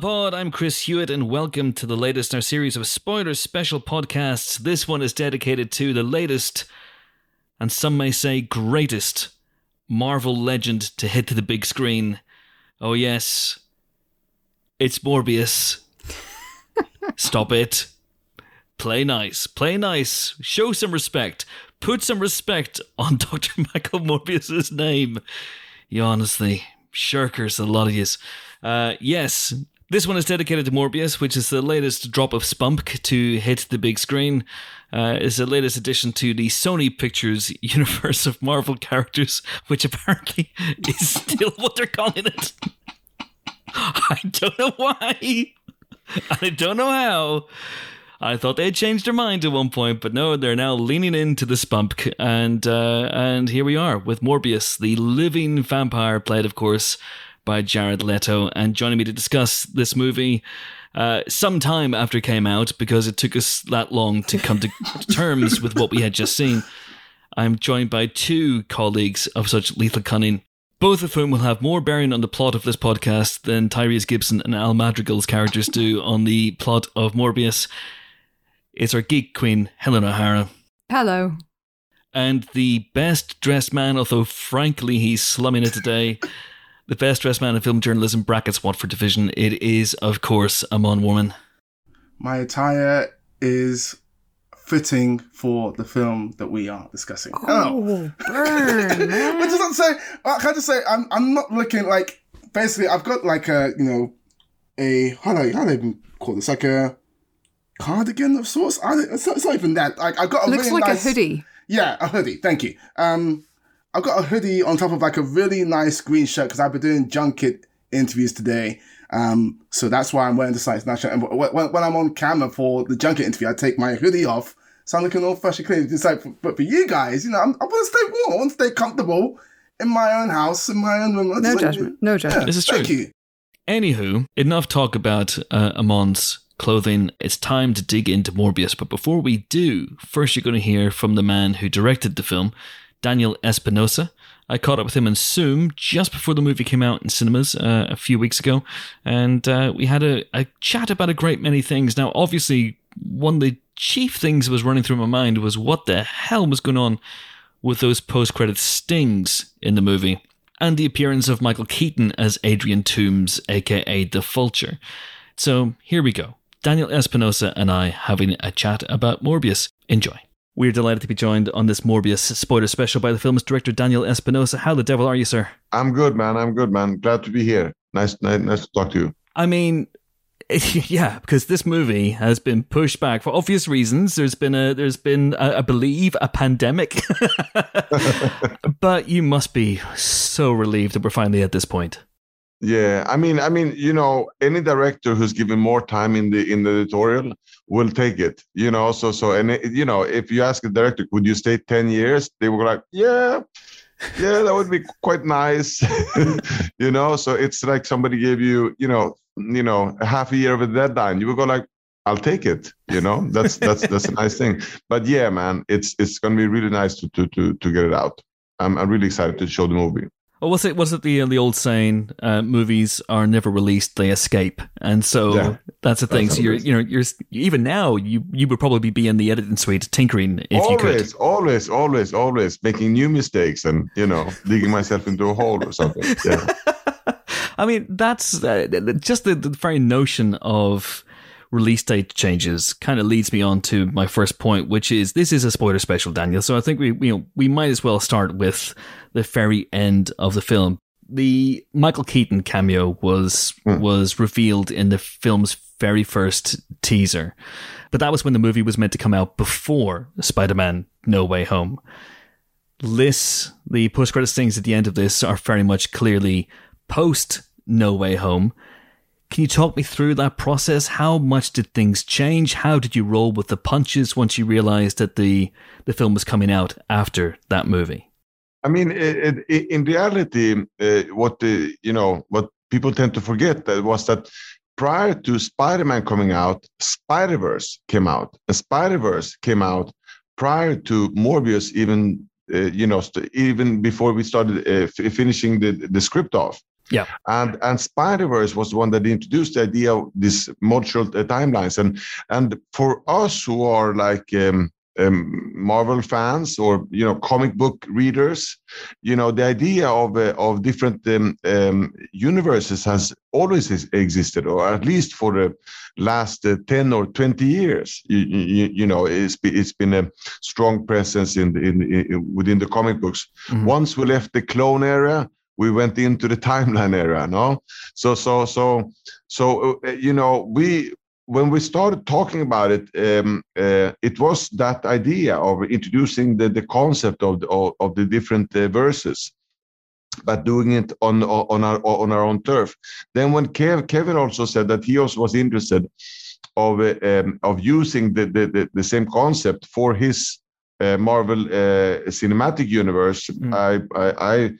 Hello, Pod. I'm Chris Hewitt, and welcome to the latest in our series of spoiler special podcasts. This one is dedicated to the latest, and some may say greatest, Marvel legend to hit the big screen. Oh, yes, it's Morbius. Stop it. Play nice. Play nice. Show some respect. Put some respect on Dr. Michael Morbius's name. You honestly, shirkers, a lot of yous. Uh, yes, this one is dedicated to Morbius, which is the latest drop of spunk to hit the big screen. Uh, it's the latest addition to the Sony Pictures universe of Marvel characters, which apparently is still what they're calling it. I don't know why. I don't know how. I thought they had changed their mind at one point, but no, they're now leaning into the spunk, and uh, and here we are with Morbius, the living vampire, played, of course, by Jared Leto. And joining me to discuss this movie uh, some time after it came out, because it took us that long to come to terms with what we had just seen, I'm joined by two colleagues of such lethal cunning. Both of whom will have more bearing on the plot of this podcast than Tyrese Gibson and Al Madrigal's characters do on the plot of Morbius. It's our geek queen, Helen O'Hara. Hello. And the best dressed man, although frankly he's slumming it today, the best dressed man in film journalism, brackets Watford division. It is, of course, Amon Warmann. My attire is fitting for the film that we are discussing. Oh, burn. Which is not to say, uh, can I just say, I'm, I'm not looking like, basically, I've got like a, you know, a, how do I, how do I even call this? Like a cardigan of sorts? I don't, it's, not, it's not even that. Like, I've got a Looks really like nice, a hoodie. Yeah, a hoodie. Thank you. Um, I've got a hoodie on top of like a really nice green shirt because I've been doing junket interviews today. Um, so that's why I'm wearing the science shirt. And when, when I'm on camera for the junket interview, I take my hoodie off, so I'm looking all fresh and clean. It's like, but for you guys, you know, I'm, I want to stay warm, I want to stay comfortable in my own house, in my own room. No Like, judgment. No judgment. This is true. Thank you. Anywho, enough talk about uh, Amon's clothing. It's time to dig into Morbius. But before we do, first you're going to hear from the man who directed the film, Daniel Espinosa. I caught up with him in Zoom just before the movie came out in cinemas uh, a few weeks ago, and uh, we had a, a chat about a great many things. Now, obviously, one of the chief things that was running through my mind was what the hell was going on with those post-credit stings in the movie, and the appearance of Michael Keaton as Adrian Toomes, aka the Vulture. So here we go. Daniel Espinosa and I having a chat about Morbius. Enjoy. We're delighted to be joined on this Morbius spoiler special by the film's director Daniel Espinosa. How the devil are you, sir? I'm good, man. I'm good, man. Glad to be here. Nice, nice, nice to talk to you. I mean, yeah, because this movie has been pushed back for obvious reasons. There's been a, there's been, a, I believe, a pandemic. but you must be so relieved that we're finally at this point. Yeah, I mean, I mean, you know, any director who's given more time in the in the editorial will take it. You know, so so and it, you know, if you ask a director, would you stay ten years? They were like, yeah, yeah, that would be quite nice. you know, so it's like somebody gave you, you know, you know, half a year of a deadline. You would go like, I'll take it. You know, that's that's that's a nice thing. But yeah, man, it's it's gonna be really nice to to to to get it out. I'm I'm really excited to show the movie. Well, was it was it the the old saying? Uh, movies are never released; they escape, and so Yeah. that's the thing. So you're you know you're even now you you would probably be in the editing suite tinkering if you could. always, always, always, always making new mistakes and you know digging myself into a hole or something. Yeah. I mean, that's uh, just the, the very notion of release date changes kind of leads me on to my first point, which is this is a spoiler special, Daniel. So I think we you know we might as well start with the very end of the film. The Michael Keaton cameo was hmm. was revealed in the film's very first teaser, but that was when the movie was meant to come out before Spider-Man: No Way Home. This, the post-credit things at the end of this are very much clearly post No Way Home. Can you talk me through that process? How much did things change? How did you roll with the punches once you realized that the the film was coming out after that movie? I mean, it, it, in reality, uh, what the you know what people tend to forget that was that prior to Spider-Man coming out, Spider-Verse came out. And Spider-Verse came out prior to Morbius, even uh, you know, st- even before we started uh, f- finishing the the script off. Yeah. And and Spider Verse was the one that introduced the idea of these modular uh, timelines. And and for us who are like um, um, Marvel fans or you know comic book readers, you know the idea of uh, of different um, um, universes has always existed, or at least for the last uh, ten or twenty years. You, you, you know, it's be, it's been a strong presence in, the, in, in within the comic books. Mhm. Once we left the clone era, we went into the timeline era. No, so so so so uh, you know we when we started talking about it, um, uh, it was that idea of introducing the, the concept of the, of, of the different uh, verses, but doing it on on our on our own turf. Then when Kev, Kevin also said that he also was interested of uh, um, of using the, the the the same concept for his uh, Marvel uh, cinematic universe, Mm. I I. I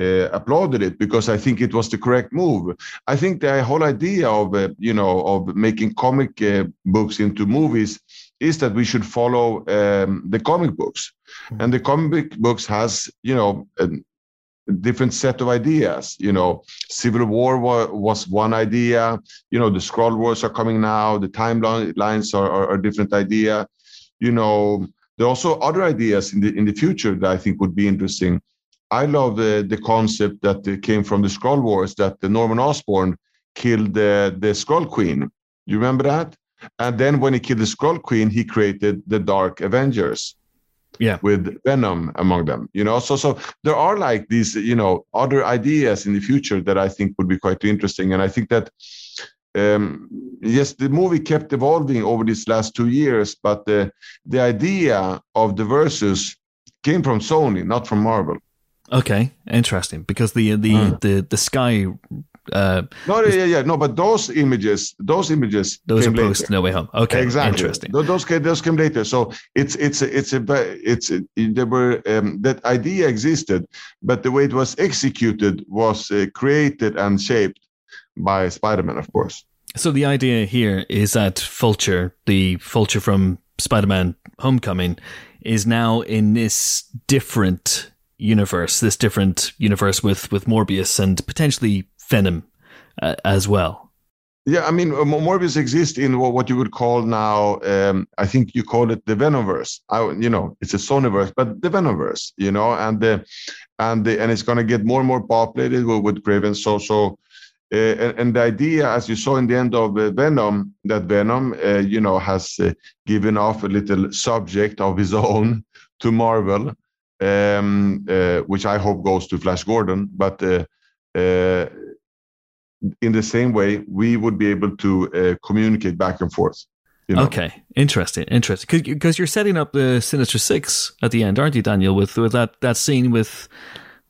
uh, applauded it because I think it was the correct move. I think the whole idea of uh, you know of making comic uh, books into movies is that we should follow um, the comic books, Mhm. and the comic books has you know a different set of ideas. You know, Civil War wa- was one idea. You know, the Skrull Wars are coming now. The timelines are, are, are a different idea. You know, there are also other ideas in the in the future that I think would be interesting. I love the the concept that came from the Skrull Wars that the Norman Osborn killed the the Skrull Queen. You remember that? And then when he killed the Skrull Queen, he created the Dark Avengers. Yeah. With Venom among them, you know. So so there are like these, you know, other ideas in the future that I think would be quite interesting. And I think that um, yes, the movie kept evolving over these last two years, but the the idea of the versus came from Sony, not from Marvel. Okay, interesting. Because the the Mm. the the sky, uh, No, yeah, yeah, yeah, no, but those images, those images, those are came later. post No Way Home. Okay, exactly. interesting. Tho- Those came, those came later. So it's it's a- it's a it's a, there were um, that idea existed, but the way it was executed was uh, created and shaped by Spider-Man, of course. So the idea here is that Vulture, the Vulture from Spider-Man: Homecoming, is now in this different universe, this different universe with with Morbius and potentially Venom uh, as well. Yeah, I mean, uh, Morbius exists in what you would call now. Um, I think you call it the Venomverse. I, you know, it's a Sonyverse, but the Venomverse. You know, and the and the, and it's going to get more and more populated with, with Kraven. So so. Uh, and, and the idea, as you saw in the end of uh, Venom, that Venom, uh, you know, has uh, given off a little subject of his own to Marvel, um, uh, which I hope goes to Flash Gordon. But uh, uh, in the same way, we would be able to uh, communicate back and forth. You know? Okay, interesting, interesting. Because you're setting up the Sinister Six at the end, aren't you, Daniel? With with that, that scene with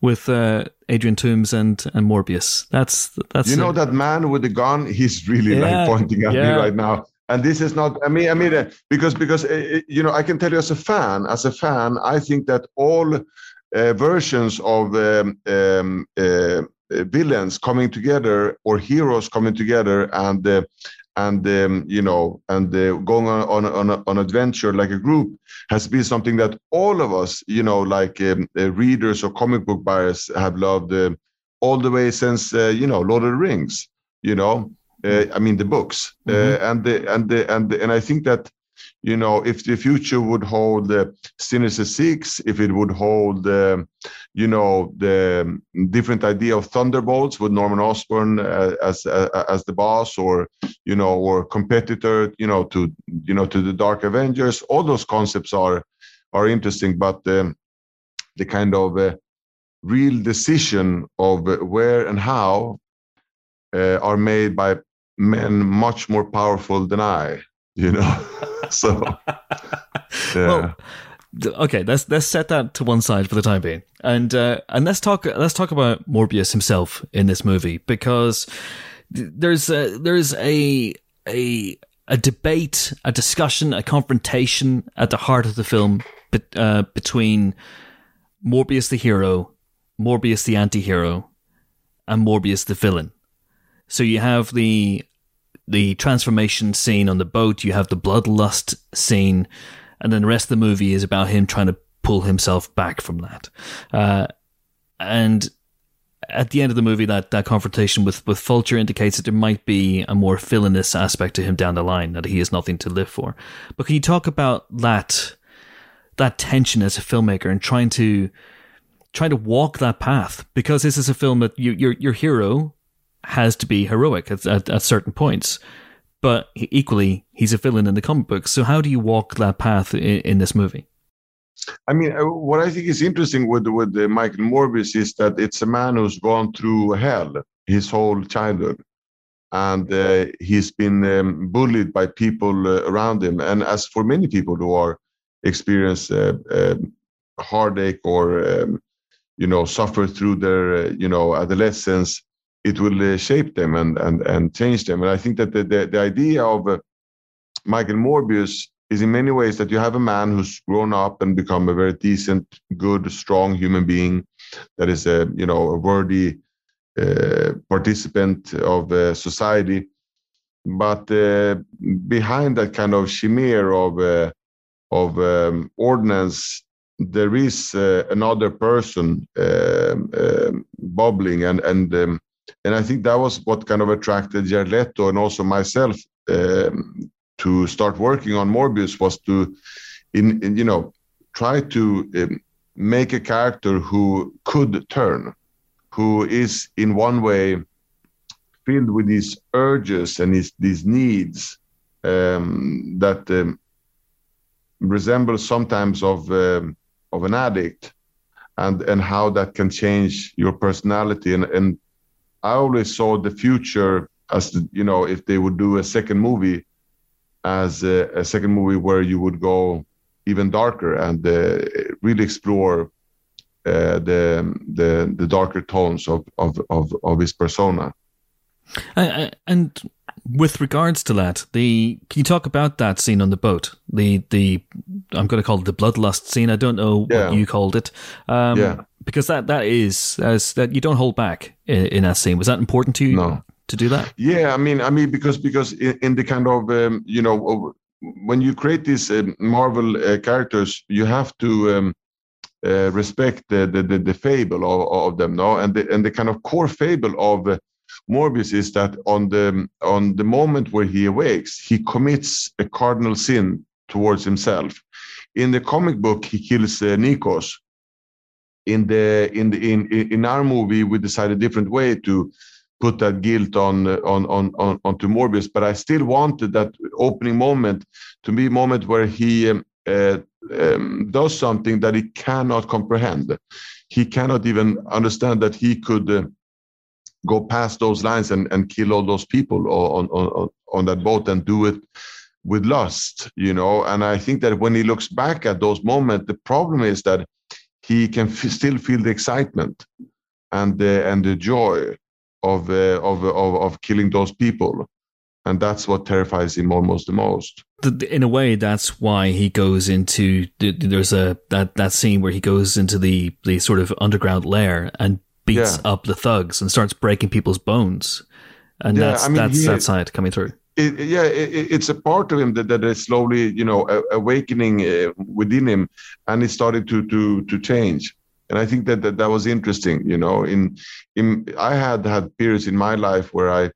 with uh, Adrian Toomes and and Morbius. That's that's You know uh, that man with the gun? He's really Yeah, like pointing at yeah. me right now. And this is not. I mean, I mean, uh, because because uh, uh, you know, I can tell you as a fan, as a fan, I think that all uh, versions of um, um, uh, villains coming together or heroes coming together and uh, and um, you know and going on on on, on adventure like a group has been something that all of us, you know, like um, readers or comic book buyers have loved. All the way since you know Lord of the Rings. You know, uh, I mean the books, Mhm. uh, and the and the and the, and I think that you know if the future would hold the Sinister Six, if it would hold um, you know the um, different idea of Thunderbolts with Norman Osborn uh, as uh, as the boss, or you know, or competitor, you know, to you know to the Dark Avengers. All those concepts are are interesting, but um, the kind of uh, real decision of uh, where and how uh, are made by men much more powerful than I, you know. so, yeah. Well, okay, let's let's set that to one side for the time being, and uh, and let's talk let's talk about Morbius himself in this movie because there's a, there's a a a debate, a discussion, a confrontation at the heart of the film uh, between Morbius the hero, Morbius the anti-hero, and Morbius the villain. So you have the the transformation scene on the boat, you have the bloodlust scene, and then the rest of the movie is about him trying to pull himself back from that. Uh, and at the end of the movie, that, that confrontation with, with Vulture indicates that there might be a more villainous aspect to him down the line, that he has nothing to live for. But can you talk about that that tension as a filmmaker and trying to trying to walk that path? Because this is a film that you, your your hero has to be heroic at, at, at certain points, but equally he's a villain in the comic books. So how do you walk that path in, in this movie? I mean, uh, what I think is interesting with with uh, Michael Morbius is that it's a man who's gone through hell his whole childhood, and uh, he's been um, bullied by people uh, around him. And as for many people who are experience uh, um, heartache or um, you know suffer through their uh, you know adolescence, it will shape them and and and change them. And I think that the the, the idea of Michael Morbius is in many ways that you have a man who's grown up and become a very decent, good, strong human being that is a you know a worthy uh, participant of uh, society. But uh, behind that kind of chimera of uh, of um, ordinance, there is uh, another person um, um, bubbling, and and um, and I think that was what kind of attracted Leto and also myself um, to start working on Morbius was to, in, in you know, try to um, make a character who could turn, who is in one way filled with these urges and these these needs um, that um, resemble sometimes of um, of an addict, and and how that can change your personality. And and I always saw the future as the, you know if they would do a second movie as a, a, second movie where you would go even darker and uh, really explore uh, the, the the darker tones of of of, of his persona. Uh, and with regards to that, the can you talk about that scene on the boat? The the I'm going to call it the bloodlust scene. I don't know yeah. what you called it. Um, yeah. Because that that is as that you don't hold back in, in, that scene. Was that important to you? No to do that? Yeah, I mean, I mean, because because in, in the kind of um, you know when you create these uh, Marvel uh, characters, you have to um, uh, respect the, the, the the fable of, of them, no, and the and the kind of core fable of uh, Morbius is that on the on the moment where he awakes, he commits a cardinal sin towards himself. In the comic book, he kills uh, Nikos. In the in the in in our movie, we decided a different way to put that guilt on on on, on onto Morbius, but I still wanted that opening moment to be a moment where he um, uh, um, does something that he cannot comprehend. He cannot even understand that he could uh, go past those lines and, and kill all those people on, on on that boat and do it with lust, you know. And I think that when he looks back at those moments, the problem is that he can f- still feel the excitement and the and the joy of, uh, of, of, of killing those people. And that's what terrifies him almost the most. In a way, that's why he goes into there's a that, that scene where he goes into the the sort of underground lair and beats yeah. up the thugs and starts breaking people's bones, and yeah, that's I mean, that's he, that side coming through. It, yeah, it, it's a part of him that, that is slowly, you know, awakening uh, within him, and it started to to to change and I think that, that that was interesting. You know, in in I had had periods in my life where I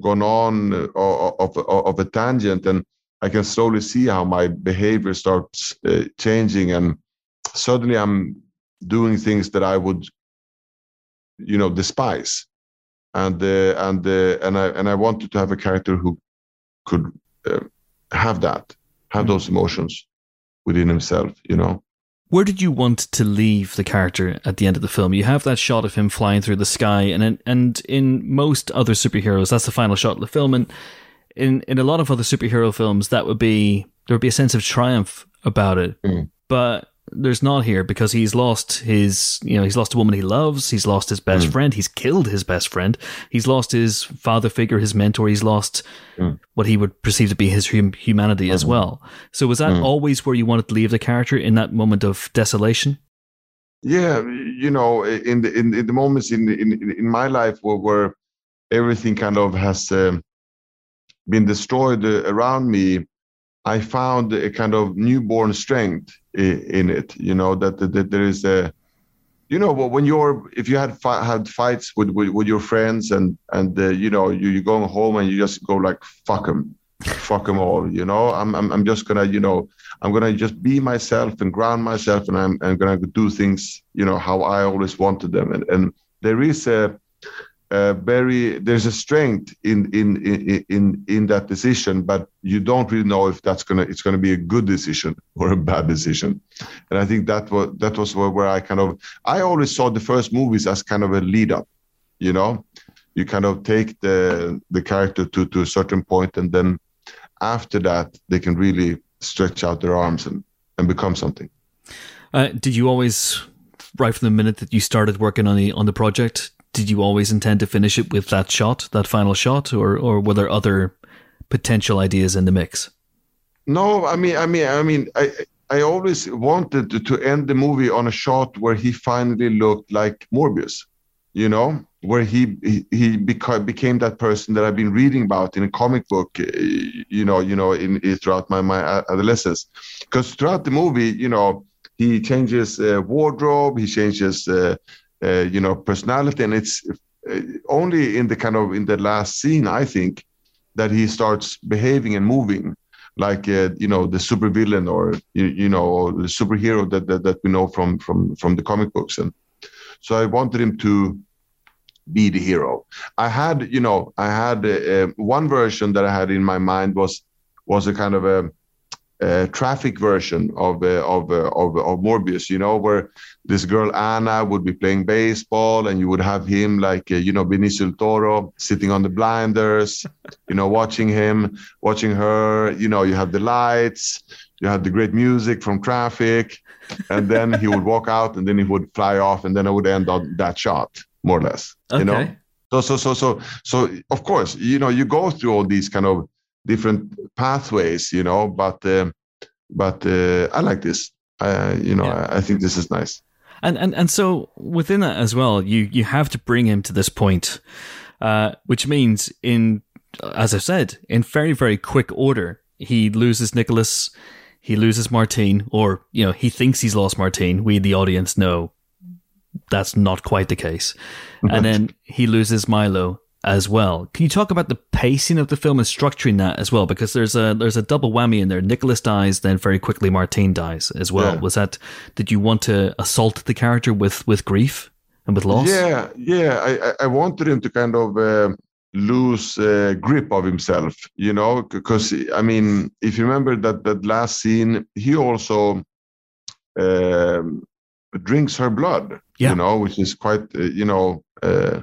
gone on uh, of, of, of a tangent, and I can slowly see how my behavior starts uh, changing, and suddenly I'm doing things that I would, you know, despise, and uh, and uh, and I and I wanted to have a character who could uh, have that, have those emotions within himself. You know. Where did you want to leave the character at the end of the film? You have that shot of him flying through the sky, and in, and in most other superheroes, that's the final shot of the film. And in in a lot of other superhero films, that would be there would be a sense of triumph about it. Mm. But there's not here because he's lost his, you know, he's lost a woman he loves. He's lost his best mm. friend. He's killed his best friend. He's lost his father figure, his mentor. He's lost mm. what he would perceive to be his hum- humanity mm. as well. So was that mm. always where you wanted to leave the character in that moment of desolation? Yeah, you know, in the in, in the moments in in in my life where, where everything kind of has um, been destroyed uh, around me, I found a kind of newborn strength in it. You know that, that, that there is a you know wh- when you're if you had fi- had fights with, with with your friends and and uh, you know you you going home and you just go like fuck them fuck them all you know I'm, I'm i'm just gonna you know i'm gonna just be myself and ground myself and i'm, I'm gonna do things you know how i always wanted them and and there is a, a very there's a strength in in in in in that decision but you don't really know if that's gonna it's gonna be a good decision or a bad decision. And i think that was that was where, where i kind of i always saw the first movies as kind of a lead up you know? You kind of take the the character to to a certain point and then after that they can really stretch out their arms and and become something. Uh, did you always, right from the minute that you started working on the on the project, did you always intend to finish it with that shot, that final shot, or or were there other potential ideas in the mix? No, I mean, I mean, I mean, I I always wanted to, to end the movie on a shot where he finally looked like Morbius, you know, where he he, he beca- became that person that I've been reading about in a comic book, uh, you know, you know, in, in throughout my my adolescence, because throughout the movie, you know, he changes uh, wardrobe, he changes, uh, uh, you know, personality, and it's uh, only in the kind of in the last scene, I think, that he starts behaving and moving like uh, you know the supervillain or you, you know the superhero that, that that we know from from from the comic books. And so i wanted him to be the hero. I had you know i had uh, one version that i had in my mind was was a kind of a, traffic version of uh, of, uh, of of morbius you know where this girl anna would be playing baseball and you would have him like uh, you know benicio del toro sitting on the blinders you know watching him watching her you know you have the lights you have the great music from traffic and then he would walk out and then he would fly off and then i would end on that shot more or less you know? So so so so so of course you know you go through all these kind of different pathways you know but uh, but uh, i like this uh, you know Yeah. I, I think this is nice And and and so within that as well, you you have to bring him to this point, uh, which means in as I said, in very very quick order, he loses Nicholas, he loses Martine, or you know he thinks he's lost Martine. We the audience know that's not quite the case, and then he loses Milo as well. Can you talk about the pacing of the film and structuring that as well? Because there's a there's a double whammy in there. Nicholas dies, then very quickly Martine dies as well. Yeah. Was that did you want to assault the character with with grief and with loss? Yeah, yeah. I, I- wanted him to kind of uh, lose uh, grip of himself, you know, because I mean, if you remember that that last scene, he also um, drinks her blood, Yeah. you know, which is quite, uh, you know, uh,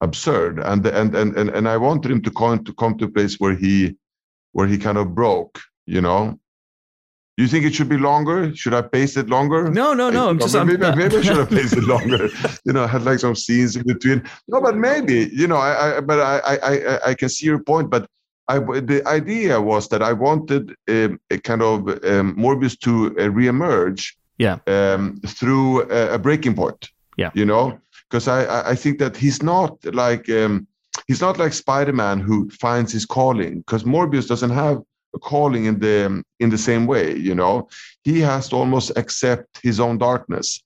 absurd. And and and and and I wanted him to come to come to a place where he where he kind of broke, you know. You think it should be longer? Should I pace it longer? No, no, no. I'm Or just I'm, maybe, maybe I should have paced it longer. you know, I had like some scenes in between. No, but maybe you know, I, I but I, I, I, I can see your point. But I, the idea was that I wanted um, a kind of um, Morbius to uh, reemerge yeah, um, through a, a breaking point. Yeah. you know, because I, I, think that he's not like um, he's not like Spider-Man who finds his calling. Because Morbius doesn't have a calling in the in the same way. You know, he has to almost accept his own darkness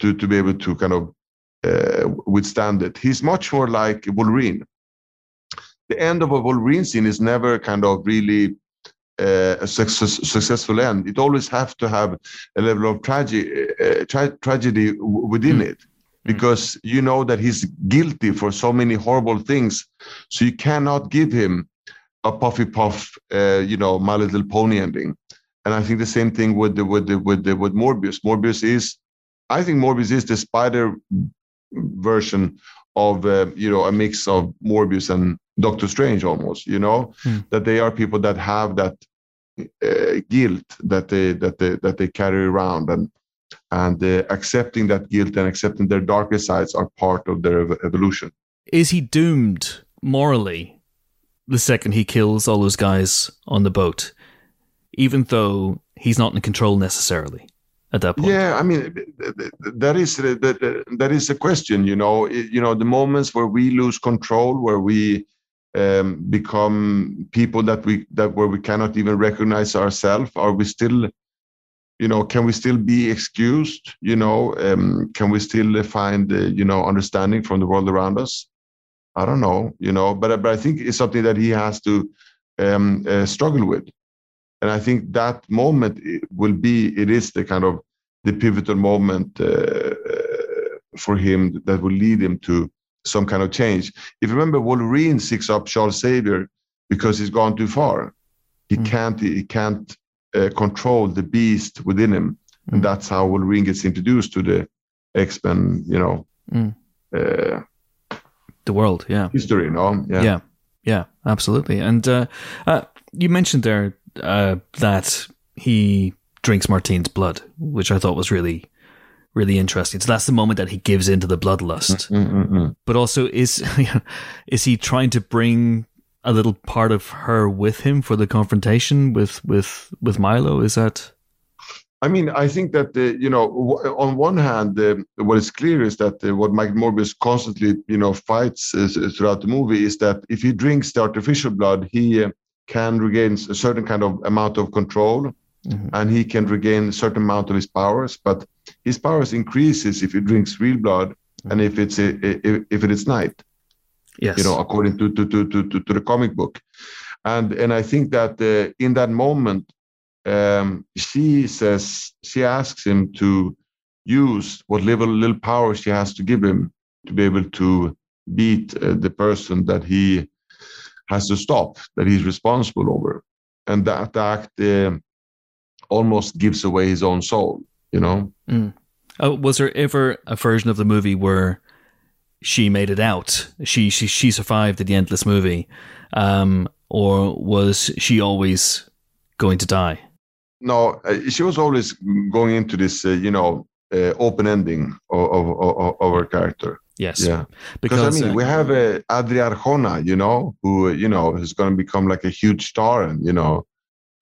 to to be able to kind of uh, withstand it. He's much more like Wolverine. The end of a Wolverine scene is never kind of really uh, a success, successful end. It always have to have a level of tragedy, uh, tra- tragedy w- within it, because you know that he's guilty for so many horrible things. So you cannot give him a puffy puff, uh, you know, My Little Pony ending. And I think the same thing with the, with the, with the, with Morbius. Morbius is, I think Morbius is the spider version of uh, you know a mix of Morbius and Doctor Strange almost. You know Hmm. that they are people that have that uh, guilt that they that they that they carry around and and uh, accepting that guilt and accepting their darker sides are part of their ev- evolution. is he doomed morally the second he kills all those guys on the boat, even though he's not in control necessarily at that point? Yeah, I mean th- th- that is that that is a question. You know, you know the moments where we lose control, where we um, become people that we that where we cannot even recognize ourselves. Are we still you know, can we still be excused? You know, um, can we still find, uh, you know, understanding from the world around us? I don't know, you know, but but I think it's something that he has to um, uh, struggle with, and I think that moment will be it is the kind of the pivotal moment uh, for him that will lead him to some kind of change. If you remember, Wolverine seeks up Charles Xavier because he's gone too far. He Mm. can't he can't uh, control the beast within him, Mm. and that's how Wolverine gets introduced to the X Men. You know, Mm. uh, The world, yeah. history. No, Yeah, yeah, absolutely. And uh, uh, you mentioned there uh, that he drinks Martine's blood, which I thought was really, really interesting. So that's the moment that he gives into the bloodlust. Mm, mm, mm. But also, is is he trying to bring a little part of her with him for the confrontation with with with Milo? Is that I mean, I think that uh, you know, on one hand, uh, what is clear is that uh, what Mike Morbius constantly, you know, fights uh, throughout the movie is that if he drinks the artificial blood, he uh, can regain a certain kind of amount of control, Mhm. and he can regain a certain amount of his powers. But his powers increases if he drinks real blood, and if it's a, if, if it is night yes? you know, according to to to to, to, the comic book, and and I think that uh, in that moment, um, she says she asks him to use what little little power she has to give him to be able to beat uh, the person that he has to stop, that he's responsible over, and that act uh, almost gives away his own soul, you know. Oh, was there ever a version of the movie where she made it out? She she she survived the endless movie, um, or was she always going to die? no, uh, she was always going into this, uh, you know, uh, open ending of, of, of, of her character. Yes, Yeah, because because I mean, uh, we have uh, Adria Arjona, you know, who uh, you know is going to become like a huge star and you know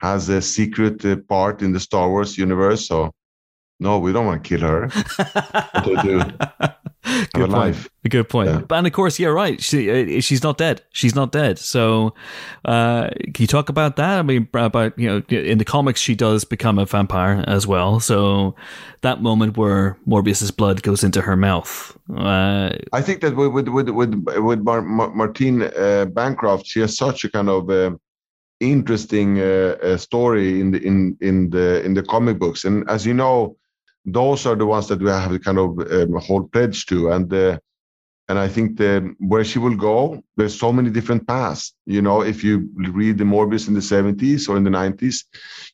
has a secret uh, part in the Star Wars universe. So no, we don't want to kill her. Do? Good point. life. A good point. Yeah. But and of course, you're right. She uh, she's not dead. She's not dead. So, uh, can you talk about that? I mean, about you know, in the comics, she does become a vampire as well. So, that moment where Morbius's blood goes into her mouth. Uh, I think that with with with with, with Mar- Mar- Martine uh, Bancroft, she has such a kind of uh, interesting uh, story in the in in the in the comic books, and as you know, those are the ones that we have a kind of um, hold pledge to, and uh, and I think the where she will go, there's so many different paths. You know, if you read the Morbius in the 70s or in the 90s,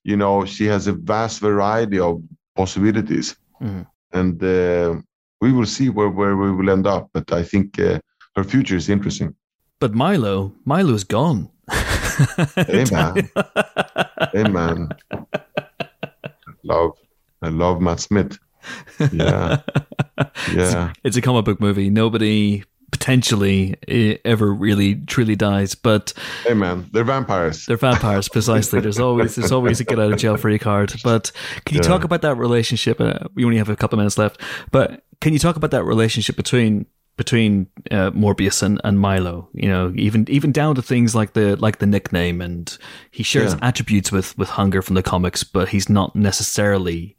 you know, she has a vast variety of possibilities, Mhm. and. Uh, we will see where, where we will end up. But I think uh, her future is interesting. but Milo, Milo's gone. Hey, man. Hey man, love, I love Matt Smith. Yeah, yeah. It's a comic book movie. Nobody potentially ever really truly dies, but Hey man, they're vampires. they're vampires precisely. There's always there's always a get out of jail free card. But can you Yeah. talk about that relationship? Uh, we only have a couple of minutes left, but can you talk about that relationship between between uh, Morbius and, and Milo? You know, even even down to things like the like the nickname, and he shares Yeah. attributes with with Hunger from the comics, but he's not necessarily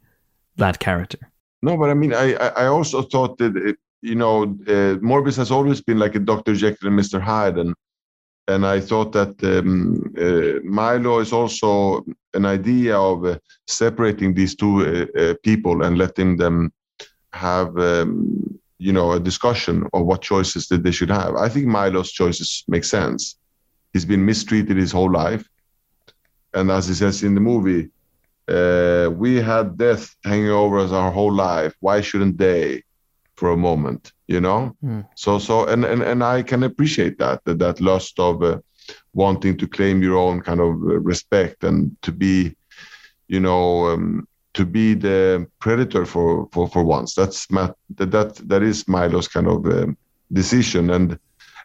that character. No, but I mean, I I also thought that it, you know uh, Morbius has always been like a Doctor Jekyll and Mister Hyde, and and I thought that um, uh, Milo is also an idea of uh, separating these two uh, uh, people and letting them have um, you know a discussion of what choices that they should have. I think Milo's choices make sense. He's been mistreated his whole life, and as he says in the movie, uh, we had death hanging over us our whole life. Why shouldn't they, for a moment? You know. Hmm. So so and and and I can appreciate that that, that lust of uh, wanting to claim your own kind of uh, respect and to be, you know, um, to be the predator for for for once. That's Matt. That that that is Milo's kind of um, decision and.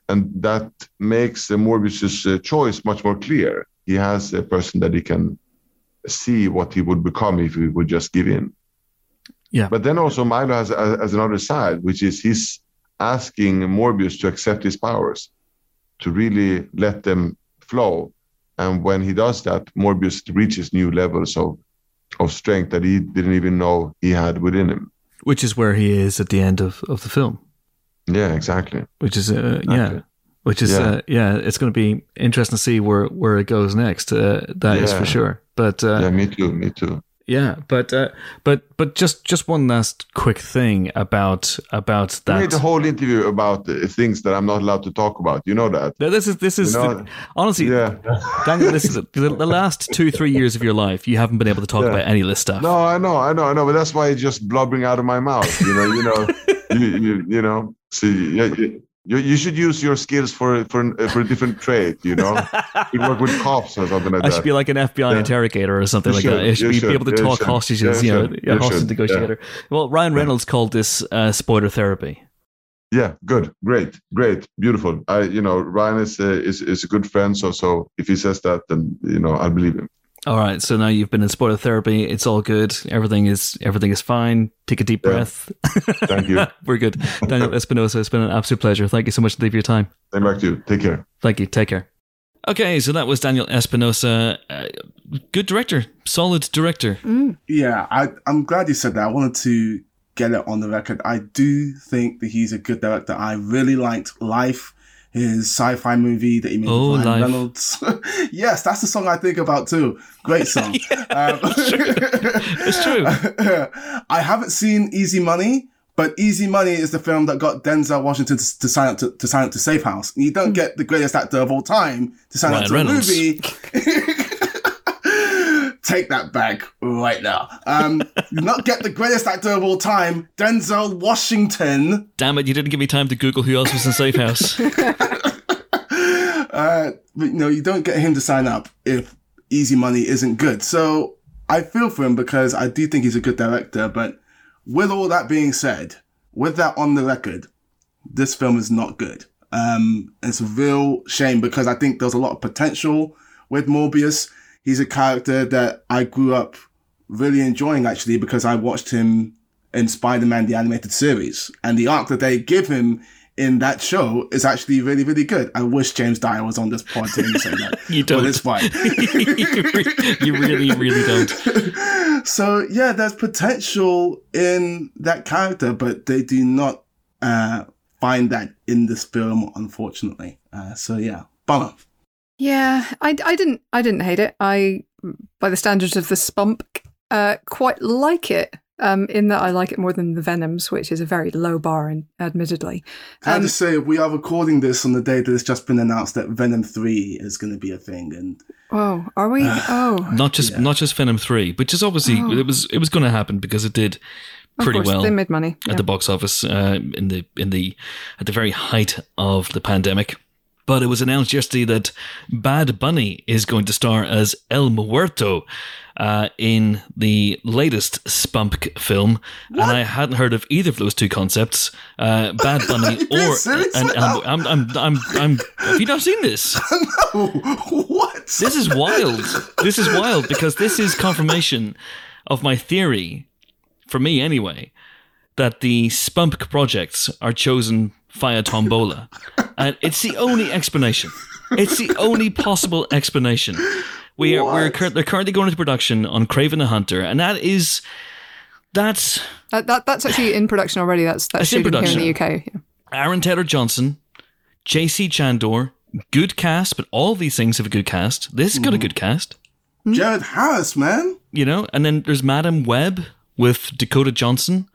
And that makes the Morbius's uh, choice much more clear. He has a person that he can see what he would become if he would just give in. Yeah. But then also Milo has, has, has another side, which is he's asking Morbius to accept his powers, to really let them flow. And when he does that, Morbius reaches new levels of of strength that he didn't even know he had within him. Which is where he is at the end of, of the film. Yeah, exactly. Which is uh, yeah. Which is Yeah. uh, yeah, it's going to be interesting to see where where it goes next. Uh, that is for sure. But uh, yeah, me too. Me too. Yeah, but uh, but but just just one last quick thing about about I made that. the whole interview about things that I'm not allowed to talk about. You know that. No, this is this is You know, honestly, yeah. Daniel. This is the, the last two three years of your life. You haven't been able to talk Yeah. about any of this stuff. No, I know, I know, I know, but that's why it's just blubbering out of my mouth. You know, you know, you, you, you know. See, yeah, you, you, should use your skills for for for a different trade. You know, you work with cops or something like that. I should be like an FBI Yeah. interrogator or something You like should, that. I should you be, should, be able to talk should. hostages. Yeah, you know, yeah, hostage negotiator. Well, Ryan Reynolds called this uh, spoiler therapy. Yeah, good, great, great, beautiful. I, you know, Ryan is a, is is a good friend, so so if he says that, then you know, I believe him. All right, so now you've been in spoiler therapy. It's all good. Everything is everything is fine. Take a deep Yeah. breath. Thank you. We're good. Daniel Espinosa, it's been an absolute pleasure. Thank you so much for your time. Same back to you. Take care. Thank you. Take care. Okay, so that was Daniel Espinosa. Uh, good director, solid director. Mm. Yeah, I, I'm glad you said that. I wanted to get it on the record. I do think that he's a good director. I really liked Life, his sci-fi movie that he made Oh, with Ryan Life. Reynolds. yes, that's the song I think about too. Great song. Um, It's true. I haven't seen Easy Money, but Easy Money is the film that got Denzel Washington to, to sign up to, to sign up to Safe House. And you don't get the greatest actor of all time to sign Ryan up to Reynolds. a movie. Take that back right now. Um, you not get the greatest actor of all time, Denzel Washington. Damn it, you didn't give me time to Google who else was in Safe House. uh, but, you know, you don't get him to sign up if Easy Money isn't good. So I feel for him because I do think he's a good director. But with all that being said, with that on the record, this film is not good. Um, it's a real shame because I think there's a lot of potential with Morbius. He's a character that I grew up really enjoying actually because I watched him in Spider-Man the animated series, and the arc that they give him in that show is actually really, really good. I wish James Dyer was on this pod to say that. You don't. But it's fine. you really, really don't. so yeah, there's potential in that character, but they do not uh, find that in this film, unfortunately. Uh, so yeah, bummer. Yeah, I, I didn't I didn't hate it. I, by the standards of the Spump, uh, quite like it. Um, in that I like it more than the Venoms, which is a very low bar, and admittedly. Can I Um, just say we are recording this on the day that it's just been announced that Venom Three is going to be a thing, and Oh, are we? Oh, Not just Yeah. not just Venom three, which is obviously Oh. it was it was going to happen because it did pretty course, well they made money. at the box office uh, in the in the at the very height of the pandemic. But it was announced yesterday that Bad Bunny is going to star as El Muerto uh, in the latest Spunk film, and I hadn't heard of either of those two concepts, uh, Bad Bunny or and, and I'm, I'm I'm I'm have you not seen this? no, what? This is wild. This is wild because this is confirmation of my theory, for me anyway, that the Spump projects are chosen via tombola. And it's the only explanation. It's the only possible explanation. We are, we're cur- they're currently going into production on Kraven the Hunter, and that is that's Uh, that that's actually in production already. That's that's It's in shooting here in the. UK. Yeah. Aaron Taylor Johnson, JC Chandor, good cast, but all these things have a good cast. This got a good cast. Jared Harris, man. you know, and then there's Madame Web with Dakota Johnson.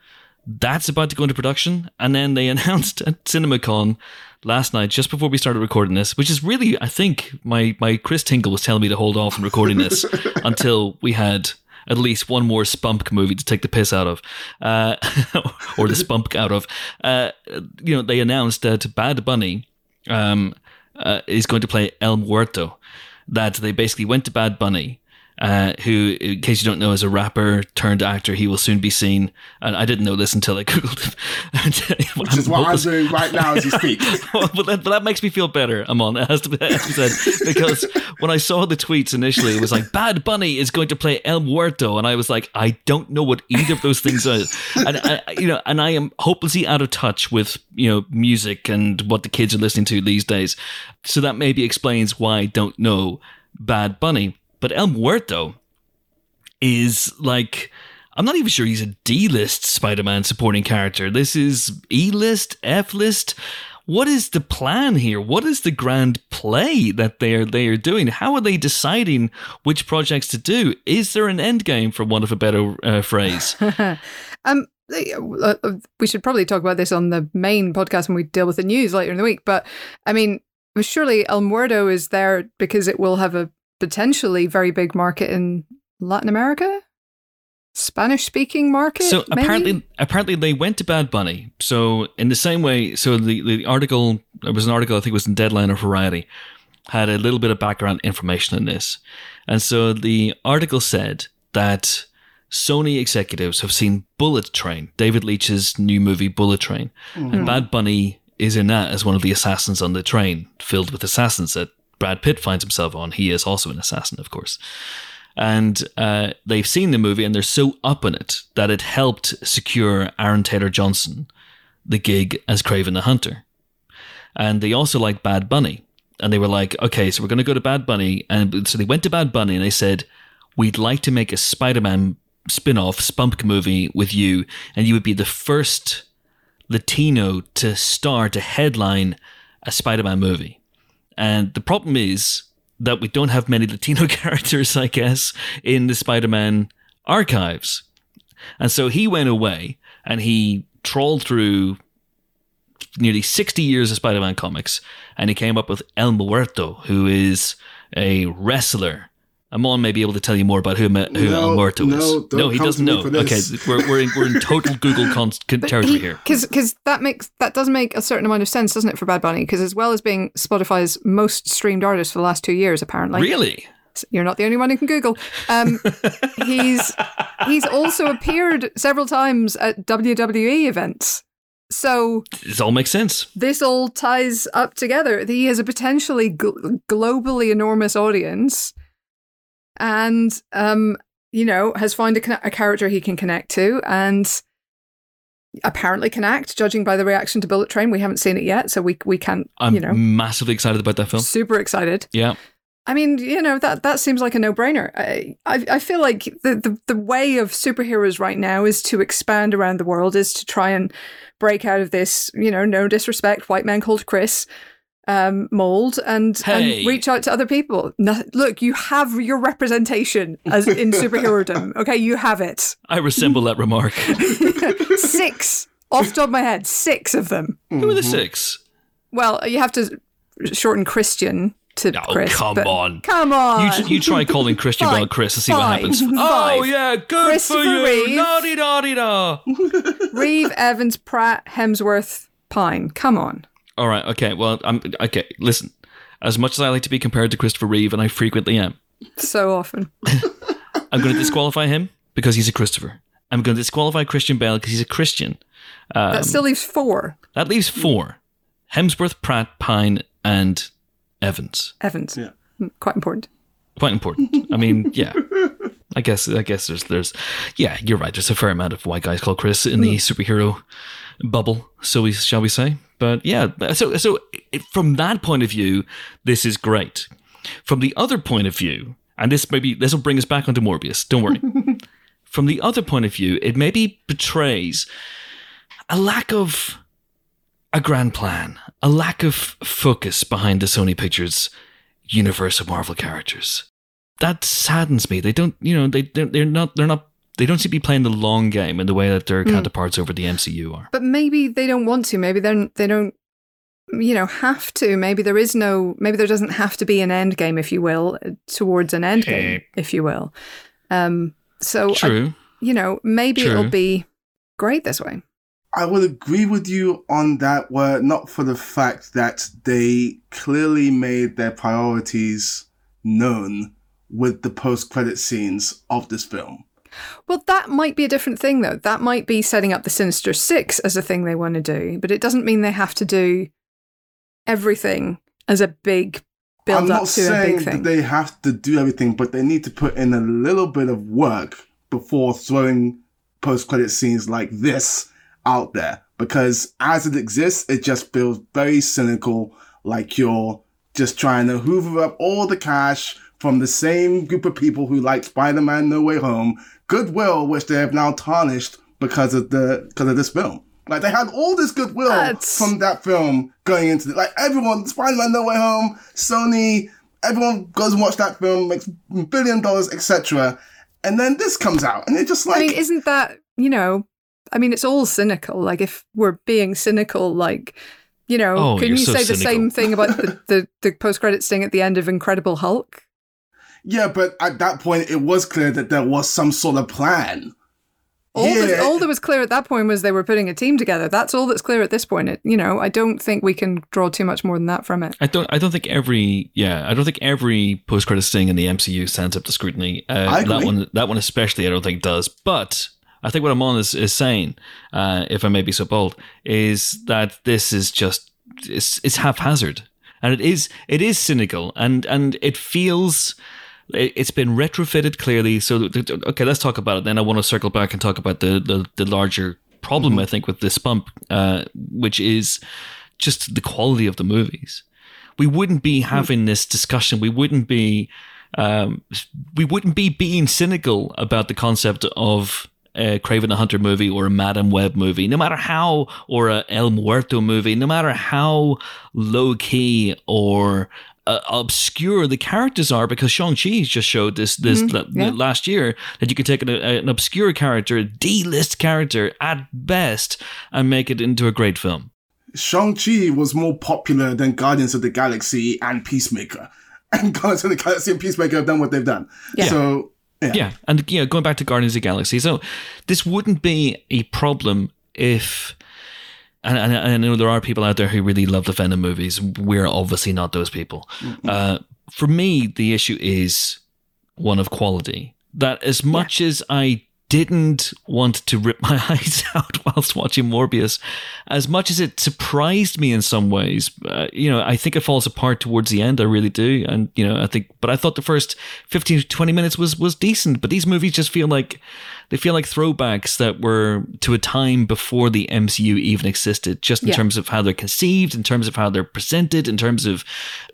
That's about to go into production. And then they announced at CinemaCon last night, just before we started recording this, which is really, I think, my, my Chris Tinkle was telling me to hold off on recording this until we had at least one more Spunk movie to take the piss out of, uh, or the Spunk out of. Uh, you know, they announced that Bad Bunny um, uh, is going to play El Muerto. That they basically went to Bad Bunny, uh, who, in case you don't know, is a rapper turned actor. He will soon be seen. And I didn't know this until I googled him. Which is what I'm doing right now as you speak. but, that, but that makes me feel better, Amon. Has to be, it has to be said because when I saw the tweets initially, it was like Bad Bunny is going to play El Muerto, and I was like, I don't know what either of those things are, and I, you know, and I am hopelessly out of touch with you know music and what the kids are listening to these days, so that maybe explains why I don't know Bad Bunny, but El Muerto is like I'm not even sure he's a D-list Spider-Man supporting character. This is E-list, F-list. What is the plan here? What is the grand play that they are they are doing? How are they deciding which projects to do? Is there an end game, for want of a better uh, phrase? um, uh, we should probably talk about this on the main podcast when we deal with the news later in the week. But I mean, surely El Muerto is there because it will have a potentially very big market in Latin America. Spanish speaking market. So maybe? apparently, apparently they went to Bad Bunny. So in the same way, so the the article there was an article I think it was in Deadline or Variety had a little bit of background information on this, and so the article said that Sony executives have seen Bullet Train, David Leitch's new movie Bullet Train, Mm-hmm. and Bad Bunny is in that as one of the assassins on the train filled with assassins that Brad Pitt finds himself on. He is also an assassin, of course and uh, they've seen the movie and they're so up in it that it helped secure Aaron Taylor Johnson the gig as Kraven the Hunter. And they also like Bad Bunny. And they were like, okay, so we're going to go to Bad Bunny. And so they went to Bad Bunny and they said, we'd like to make a Spider Man spin off Spunk movie with you. And you would be the first Latino to star, to headline a Spider Man movie. And the problem is that we don't have many Latino characters, I guess, in the Spider Man archives. And so he went away and he trawled through nearly 60 years of Spider Man comics and he came up with El Muerto, who is a wrestler. Amon may be able to tell you more about who, who No, El Muerto no, is. don't No, he come doesn't to me know. for Okay, we're, we're, in, we're in total Google con- con- territory here. because because that makes that does make a certain amount of sense, doesn't it, for Bad Bunny? Because as well as being Spotify's most streamed artist for the last two years, apparently, really? you're not the only one who can Google. Um, he's he's also appeared several times at WWE events. So This all makes sense. this all ties up together. He has a potentially gl- globally enormous audience, and um, you know, has found a, a character he can connect to, and apparently can act. Judging by the reaction to Bullet Train, we haven't seen it yet, so we we can't. I'm you know, massively excited about that film. super excited. Yeah. I mean, you know that that seems like a no brainer. I, I I feel like the, the the way of superheroes right now is to expand around the world, is to try and break out of this, you know, no disrespect, white man called Chris um, mold and Hey. and reach out to other people. No, look, you have your representation as in superherodom. Okay, you have it. I resemble that remark. Six off the top of my head, six of them. Who are the six? Well, you have to shorten Christian to Oh, Chris. come on. Come on. You, you try calling Christian Fine, Bale Chris and see what happens. fine. Oh, yeah, good for you. Reeve. La di da. Reeve, Evans, Pratt, Hemsworth, Pine. Come on. All right, okay. Well, I'm okay. Listen, as much as I like to be compared to Christopher Reeve, and I frequently am, So often. I'm going to disqualify him because he's a Christopher. I'm going to disqualify Christian Bale because he's a Christian. Um, that still leaves four. that leaves four: Hemsworth, Pratt, Pine, and Evans. Evans. Yeah. Mm, Quite important. Quite important. I mean, yeah. I guess. I guess there's there's yeah. You're right. There's a fair amount of white guys called Chris in the superhero bubble. So we shall we say? But yeah. So so from that point of view, this is great. From the other point of view, and this maybe this will bring us back onto Morbius. Don't worry. from the other point of view, it maybe betrays a lack of a grand plan, a lack of focus behind the Sony Pictures universe of Marvel characters. That saddens me. They don't, you know, they they're, they're not they're not they don't seem to be playing the long game in the way that their counterparts over the MCU are. But maybe they don't want to. Maybe they're, they don't, you know, have to. Maybe there is no, maybe there doesn't have to be an end game, if you will, towards an end game, if you will. Um, so, I- True. you know, maybe True. it'll be great this way. I would agree with you on that, were not for the fact that they clearly made their priorities known with the post credit scenes of this film. Well, that might be a different thing, though. That might be setting up the Sinister Six as a thing they want to do, but it doesn't mean they have to do everything as a big build I'm up not to a saying big that thing. they have to do everything, but they need to put in a little bit of work before throwing post credit scenes like this out there. Because as it exists, it just feels very cynical, like you're just trying to hoover up all the cash from the same group of people who liked Spider-Man No Way Home, goodwill which they have now tarnished because of the because of this film. Like they had all this goodwill That's- from that film going into it. Like everyone, Spider-Man No Way Home, Sony, everyone goes and watch that film, makes billion dollars, etc. And then this comes out, and it's just like I mean, isn't that, you know, I mean, it's all cynical. Like, if we're being cynical, like, you know, Oh, can you're so say the same thing about the, the, the post credit sting at the end of Incredible Hulk? Yeah, but at that point, it was clear that there was some sort of plan. All, Yeah. that, all that was clear at that point was they were putting a team together. That's all that's clear at this point. It, you know, I don't think we can draw too much more than that from it. I don't. I don't think every. Yeah, I don't think every post credit thing in the MCU stands up to scrutiny. Uh, I that one. That one especially. I don't think does. But I think what Amon is is saying, uh, if I may be so bold, is that this is just it's it's haphazard, and it is it is cynical, and and it feels. It- It's been retrofitted clearly. So, okay, let's talk about it. Then I want to circle back and talk about the the, the larger problem I think with this bump, uh, which is just the quality of the movies. We wouldn't be having this discussion. We wouldn't be, um, we wouldn't be being cynical about the concept of a Kraven the Hunter movie or a Madame Web movie, no matter how, or a El Muerto movie, no matter how low key or uh, obscure the characters are, because Shang Chi just showed this this la- yeah. last year that you could take an, an obscure character, a D list character at best, and make it into a great film. Shang-Chi was more popular than Guardians of the Galaxy and Peacemaker. And Guardians of the Galaxy and Peacemaker have done what they've done. Yeah. So, yeah. Yeah, and you know, going back to Guardians of the Galaxy, so this wouldn't be a problem if. And, and I know there are people out there who really love the Venom movies. We're obviously not those people. Uh, for me, the issue is one of quality. That as much as I didn't want to rip my eyes out whilst watching Morbius, as much as it surprised me in some ways, uh, you know, I think it falls apart towards the end. I really do, and you know, I think. But I thought the first fifteen to twenty minutes was was decent. But these movies just feel like they feel like throwbacks that were to a time before the MCU even existed, just in Yeah. terms of how they're conceived, in terms of how they're presented, in terms of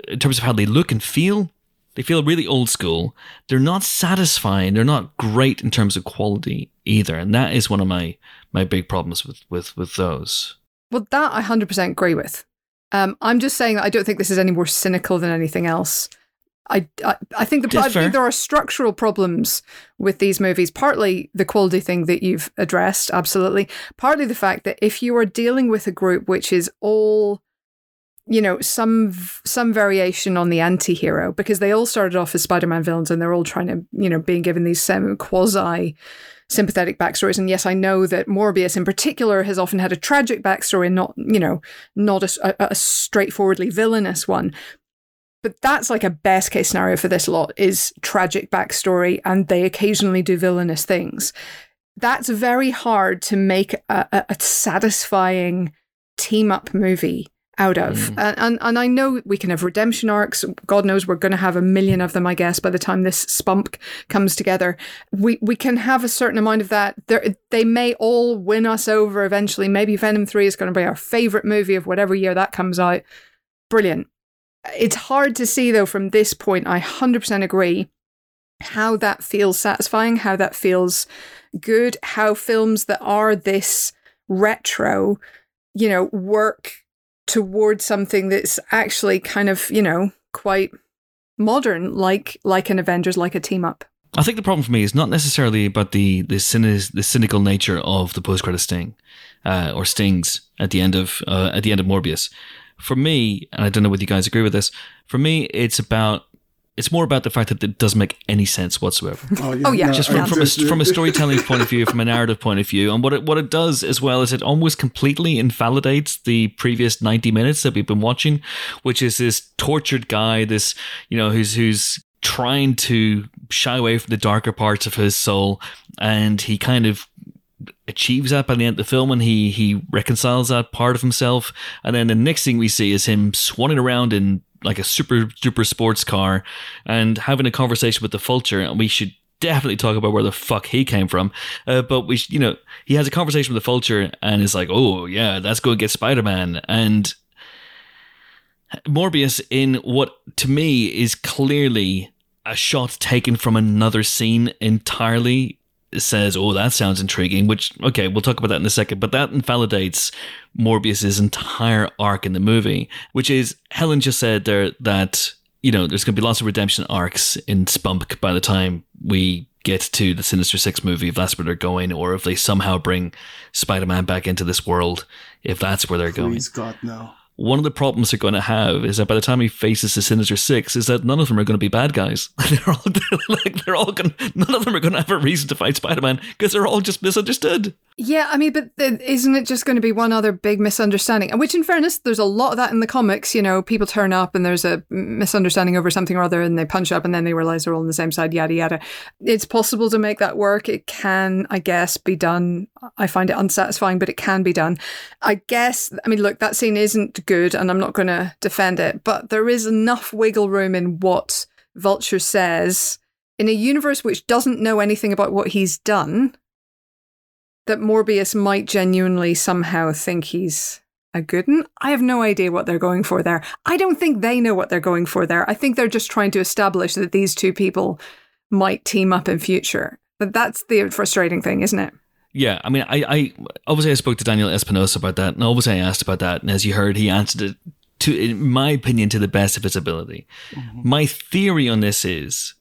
in terms of how they look and feel. They feel really old school. They're not satisfying. They're not great in terms of quality either, and that is one of my my big problems with with with those. Well, that I 100% agree with. Um, I'm just saying that I don't think this is any more cynical than anything else. I, I, I think the I think there are structural problems with these movies. Partly the quality thing that you've addressed, absolutely. Partly the fact that if you are dealing with a group which is all, you know, some some variation on the anti-hero, because they all started off as Spider-Man villains and they're all trying to, you know, being given these semi quasi sympathetic backstories. And yes, I know that Morbius in particular has often had a tragic backstory, not, you know, not a, a, a straightforwardly villainous one. But that's like a best case scenario for this lot is tragic backstory and they occasionally do villainous things. That's very hard to make a, a satisfying team up movie out of. Mm. And, and and I know we can have redemption arcs. God knows we're going to have a million of them, I guess, by the time this spunk comes together. We we can have a certain amount of that. There, they may all win us over eventually. Maybe Venom 3 is going to be our favorite movie of whatever year that comes out. Brilliant. It's hard to see though from this point. I 100% agree how that feels satisfying, how that feels good, how films that are this retro, you know, work towards something that's actually kind of, you know, quite modern, like like an Avengers, like a team up. I think the problem for me is not necessarily about the the, cyni- the cynical nature of the post credit sting uh, or stings at the end of uh, at the end of Morbius. For me, and I don't know whether you guys agree with this. For me, it's about it's more about the fact that it doesn't make any sense whatsoever. Oh, Oh, yeah. just I from, from, a, from a storytelling point of view, from a narrative point of view. And what it, what it does as well is it almost completely invalidates the previous 90 minutes that we've been watching, which is this tortured guy, this, you know, who's, who's trying to shy away from the darker parts of his soul. And he kind of achieves that by the end of the film and he he reconciles that part of himself and then the next thing we see is him swanning around in like a super duper sports car and having a conversation with the vulture and we should definitely talk about where the fuck he came from. Uh, but we you know he has a conversation with the vulture and is like oh yeah let's go and get spider-man. And morbius in what to me is clearly a shot taken from another scene entirely says, "Oh, that sounds intriguing." Which, okay, we'll talk about that in a second. But that invalidates Morbius's entire arc in the movie, which is Helen just said there that you know there's going to be lots of redemption arcs in Spunk by the time we get to the Sinister Six movie, if that's where they're going, or if they somehow bring Spider-Man back into this world, if that's where they're going. God, no. One of the problems they're going to have is that by the time he faces the Sinister Six, is that none of them are going to be bad guys. they're all like they're all going. None of them are going to have a reason to fight Spider-Man because they're all just misunderstood. Yeah, I mean, but isn't it just going to be one other big misunderstanding? And which, in fairness, there's a lot of that in the comics. You know, people turn up and there's a misunderstanding over something or other, and they punch up, and then they realize they're all on the same side. Yada yada. It's possible to make that work. It can, I guess, be done. I find it unsatisfying, but it can be done. I guess. I mean, look, that scene isn't good, and I'm not going to defend it, but there is enough wiggle room in what Vulture says in a universe which doesn't know anything about what he's done that Morbius might genuinely somehow think he's a good one. I have no idea what they're going for there. I don't think they know what they're going for there. I think they're just trying to establish that these two people might team up in future. But that's the frustrating thing, isn't it? Yeah, I mean, I, I obviously I spoke to Daniel Espinosa about that, and obviously I asked about that, and as you heard, he answered it to, in my opinion, to the best of his ability. Mm-hmm. My theory on this is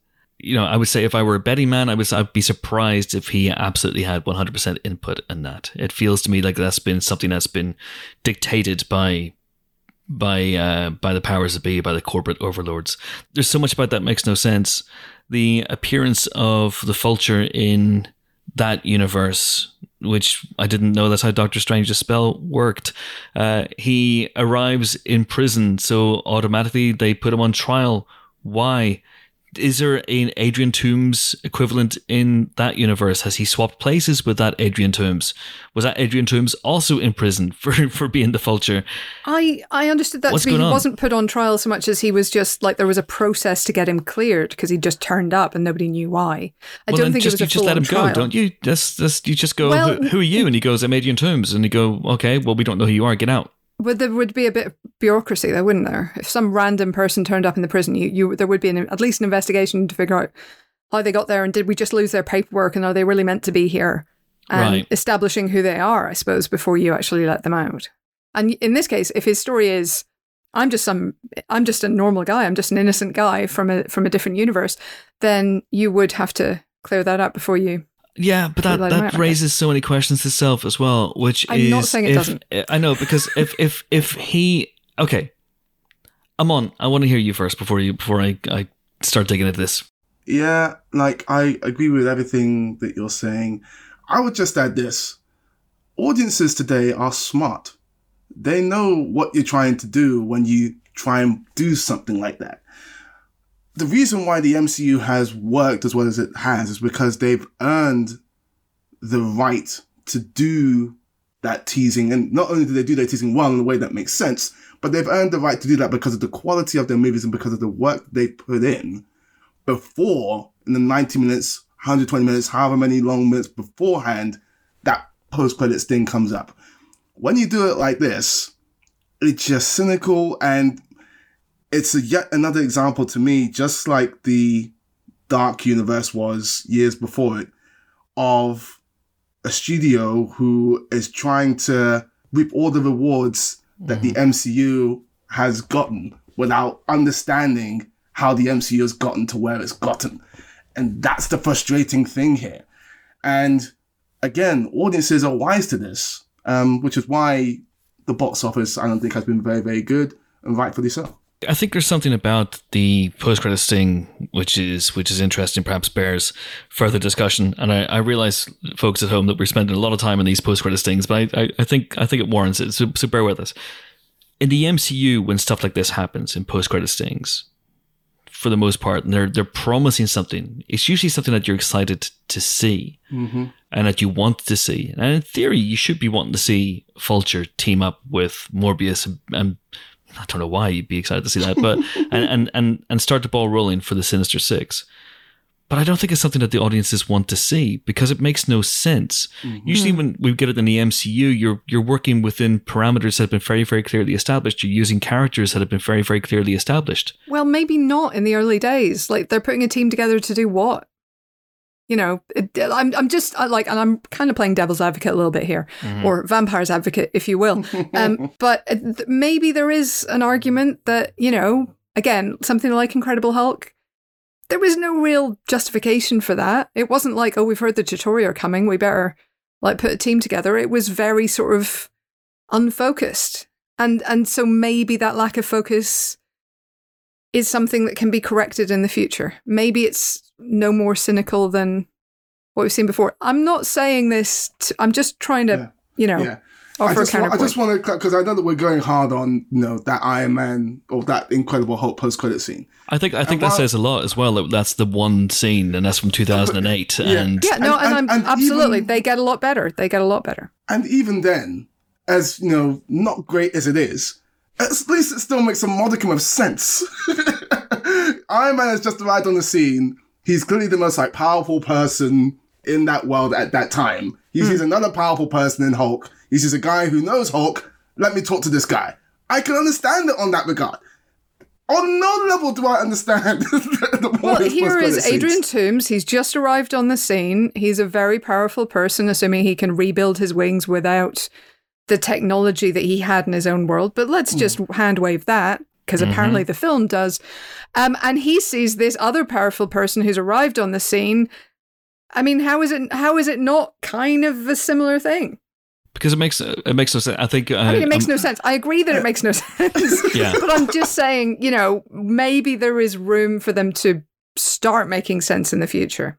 you know, I would say if I were a betting man, I would I'd be surprised if he absolutely had 100% input in that. It feels to me like that's been something that's been dictated by by uh, by the powers that be, by the corporate overlords. There's so much about that makes no sense. The appearance of the Vulture in that universe, which I didn't know that's how Doctor Strange's spell worked. Uh, he arrives in prison, so automatically they put him on trial. Why? Is there an Adrian Toomes equivalent in that universe? Has he swapped places with that Adrian Toomes? Was that Adrian Toomes also in prison for, for being the Vulture? I I understood that What's to be he on? wasn't put on trial so much as he was just like there was a process to get him cleared because he just turned up and nobody knew why. I well, don't think just, it was you just let him trial. go, don't you? Just, just you just go. Well, who, who, are you? And he goes, I'm Adrian Toomes, and you go, okay, well we don't know who you are. Get out. But there would be a bit of bureaucracy there, wouldn't there? If some random person turned up in the prison, you, you there would be an, at least an investigation to figure out how they got there and did we just lose their paperwork and are they really meant to be here? And right. establishing who they are, I suppose, before you actually let them out. And in this case, if his story is I'm just some I'm just a normal guy, I'm just an innocent guy from a from a different universe, then you would have to clear that up before you yeah, but that, that raises so many questions itself as well, which I'm is not saying it if, doesn't. I know because if if if he okay, I'm on. I want to hear you first before you before I I start digging into this. Yeah, like I agree with everything that you're saying. I would just add this: audiences today are smart. They know what you're trying to do when you try and do something like that the reason why the MCU has worked as well as it has is because they've earned the right to do that teasing. And not only do they do their teasing well in a way that makes sense, but they've earned the right to do that because of the quality of their movies and because of the work they put in before in the 90 minutes, 120 minutes, however many long minutes beforehand, that post credits thing comes up. When you do it like this, it's just cynical and it's a yet another example to me, just like the Dark Universe was years before it, of a studio who is trying to reap all the rewards that mm-hmm. the MCU has gotten without understanding how the MCU has gotten to where it's gotten. And that's the frustrating thing here. And again, audiences are wise to this, um, which is why the box office, I don't think, has been very, very good, and rightfully so. I think there's something about the post credit sting which is which is interesting, perhaps bears further discussion. And I, I realize, folks at home, that we're spending a lot of time on these post credit stings, but I, I, I, think I think it warrants it. So, so bear with us. In the MCU, when stuff like this happens in post credit stings, for the most part, and they're they're promising something. It's usually something that you're excited to see mm-hmm. and that you want to see. And in theory, you should be wanting to see Vulture team up with Morbius and, and I don't know why you'd be excited to see that, but and, and and and start the ball rolling for the Sinister Six. but I don't think it's something that the audiences want to see because it makes no sense. Mm-hmm. Usually, when we get it in the MCU, you're you're working within parameters that have been very, very clearly established. You're using characters that have been very, very clearly established. Well, maybe not in the early days. Like they're putting a team together to do what? You know, it, I'm I'm just I like, and I'm kind of playing devil's advocate a little bit here, or vampire's advocate, if you will. um, but uh, th- maybe there is an argument that you know, again, something like Incredible Hulk. There was no real justification for that. It wasn't like, oh, we've heard the tutorial coming, we better like put a team together. It was very sort of unfocused, and and so maybe that lack of focus is something that can be corrected in the future. Maybe it's no more cynical than what we've seen before. I'm not saying this. To, I'm just trying to, Yeah. you know, Yeah. I offer a just, want, I just want to, because I know that we're going hard on, you know, that Iron Man or that Incredible Hulk post credit scene. I think I think that while- says a lot as well. That's the one scene, and that's from 2008. And yeah, no, and, and- I'm and absolutely. even- they get a lot better. They get a lot better. And even then, as you know, not great as it is, at least it still makes a modicum of sense. Iron Man has just arrived on the scene. He's clearly the most like powerful person in that world at that time. He sees hmm. another powerful person in Hulk. He sees a guy who knows Hulk. Let me talk to this guy. I can understand it on that regard. On no level do I understand. the Well, here scenes. Adrian Toomes. He's just arrived on the scene. He's a very powerful person, assuming he can rebuild his wings without the technology that he had in his own world. But let's hmm. just hand wave that because apparently the film does. Um, and he sees this other powerful person who's arrived on the scene. I mean, how is it? How is it not kind of a similar thing? because it makes it makes no sense. I think I mean, it makes um, no sense. I agree that it makes no sense. Yeah. But I'm just saying, you know, maybe there is room for them to start making sense in the future.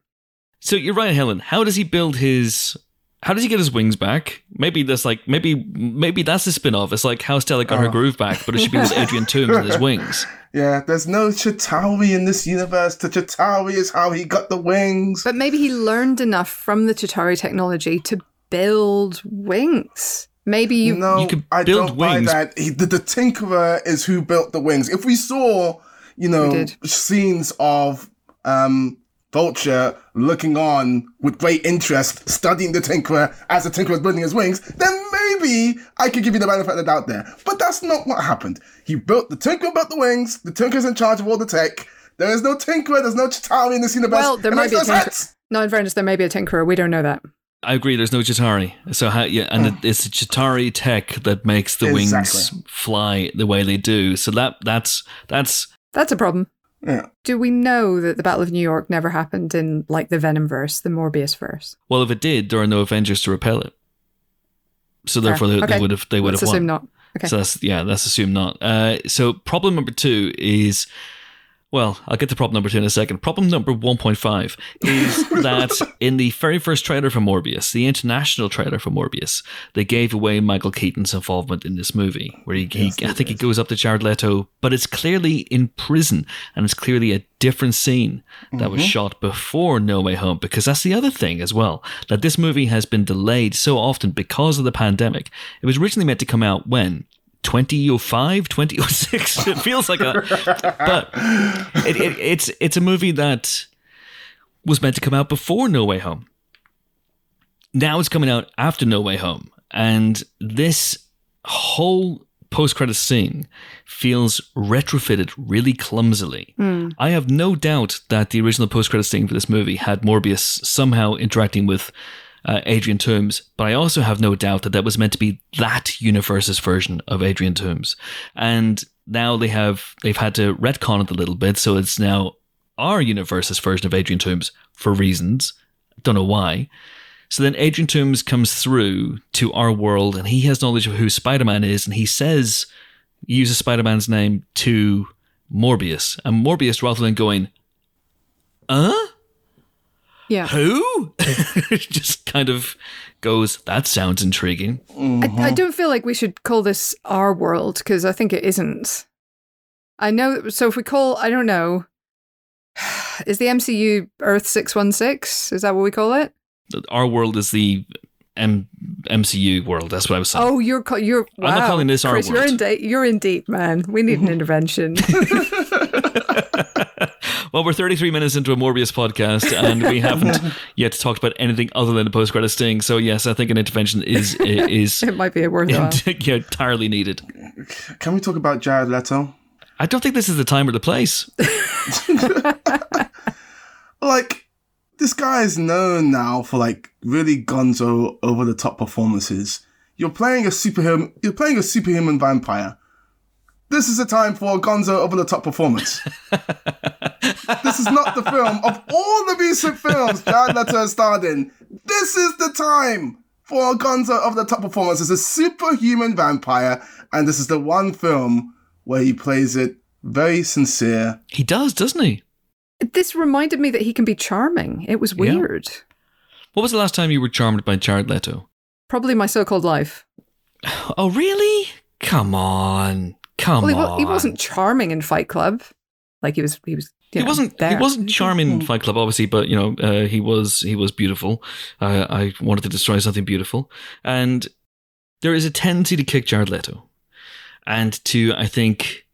So you're right, Helen. How does he build his? How does he get his wings back? Maybe that's like maybe maybe that's the spin-off. It's like how Stella got her Oh. groove back, but it should be with Adrian Toomes and his wings. Yeah, there's no Chitauri in this universe. The Chitauri is how he got the wings. But maybe he learned enough from the Chitauri technology to build wings. Maybe you. no, you could I build don't buy wings. that. He, the, the Tinkerer is who built the wings. If we saw, you know, scenes of um, Vulture looking on with great interest, studying the Tinkerer as the Tinkerer is building his wings, then maybe I could give you the benefit of the doubt there. But that's not what happened. He built the Tinkerer built the wings. The Tinkerer's in charge of all the tech. There is no Tinkerer. There's no Chitauri in this universe. Well, there might be a no Tinkerer. No, in fairness, there may be a Tinkerer. We don't know that. I agree. There's no Chitauri. So how? Yeah, and it, it's the Chitauri tech that makes the wings fly the way they do. So that that's that's That's a problem. Yeah. Do we know that the Battle of New York never happened in like the Venom verse, the Morbius verse? well, if it did, there are no Avengers to repel it. So therefore, they, Okay. they would have they would Let's have assume won. not. Okay. So that's yeah, that's assumed not. Uh, so problem number two is, well, I'll get to problem number two in a second. Problem number one point five is that in the very first trailer for Morbius, the international trailer for Morbius, they gave away Michael Keaton's involvement in this movie, where he, he I think he goes up to Jared Leto, but it's clearly in prison, and it's clearly a different scene that was mm-hmm. shot before No Way Home, because that's the other thing as well, that this movie has been delayed so often because of the pandemic. It was originally meant to come out when? 2005 2006 it feels like a but it, it, it's it's a movie that was meant to come out before no way home. Now it's coming out after no way home. And this whole post-credit scene feels retrofitted really clumsily. Hmm. I have no doubt that the original post-credit scene for this movie had morbius somehow interacting with uh, Adrian Toomes, but I also have no doubt that that was meant to be that universe's version of Adrian Toomes, and now they have they've had to retcon it a little bit, so it's now our universe's version of Adrian Toomes for reasons. Don't know why. So then Adrian Toomes comes through to our world, and he has knowledge of who Spider Man is, and he says uses Spider Man's name to Morbius, and Morbius, rather than going, "Uh." Yeah. who? just kind of goes, that sounds intriguing. I, I mm-hmm. don't feel like we should call this our world because I think it isn't. I know. So if we call, I don't know, is the MCU Earth six one six? Is that what we call it? Our world is the M- MCU world. That's what I was saying. Oh, you're ca- you're. Wow. I'm not calling this our Chris, You're world. in deep. You're in deep, man. We need an intervention. Well, we're 33 minutes into a Morbius podcast, and we haven't yet talked about anything other than the post credit sting. So, yes, I think an intervention is is It might be a worthwhile. yeah, entirely needed. Can we talk about Jared Leto? I don't think this is the time or the place. Like, this guy is known now for like really gonzo over the top performances. You're playing a superhuman. You're playing a superhuman vampire. This is a time for gonzo over the top performance. this is not the film of all the recent films Jared Leto has starred in. This is the time for gonzo over the top performance. It's a superhuman vampire, and this is the one film where he plays it very sincere. He does, doesn't he? This reminded me that he can be charming. It was Yeah. weird. What was the last time you were charmed by Jared Leto? Probably my so-called life. Oh, really? Come on. Come Well, he, on. he wasn't charming in Fight Club. Like he was. He was. you He know, wasn't. He wasn't charming in Fight Club, obviously, but you know, uh, he was. He was beautiful. Uh, I wanted to destroy something beautiful, and there is a tendency to kick Jared Leto, and to I think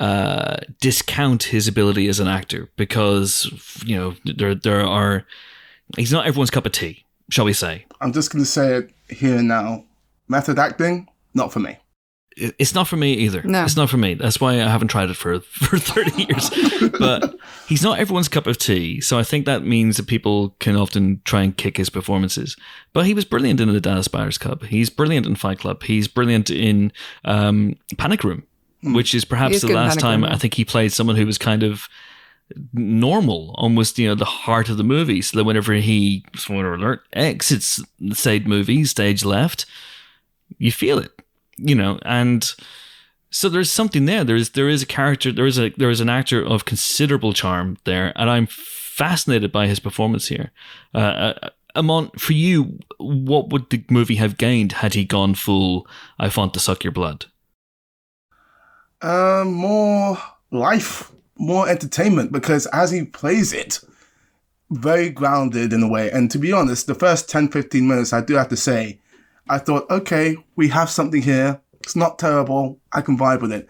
uh, discount his ability as an actor because you know there there are. He's not everyone's cup of tea, shall we say? I'm just going to say it here and now. Method acting, not for me. It- It's not for me either. No. It's not for me. That's why I haven't tried it for for 30 years. but he's not everyone's cup of tea. So I think that means that people can often try and kick his performances. But he was brilliant in the Dallas Buyers Club. He's brilliant in Fight Club. He's brilliant in um, Panic Room, which is perhaps the last Panic Room, time. I think he played someone who was kind of normal, almost you know the heart of the movie. So that whenever he spoiler alert exits the stage movie, stage left, you feel it, you know, and so there's something there. There's there is a character, there is a there is an actor of considerable charm there, and I'm fascinated by his performance here. Uh, uh, Amon, for you, what would the movie have gained had he gone full "I want to suck your blood"? Um, more life, more entertainment, because as he plays it, very grounded in a way. And to be honest, the first 10, 15 minutes, I do have to say, I thought, okay, we have something here. It's not terrible. I can vibe with it.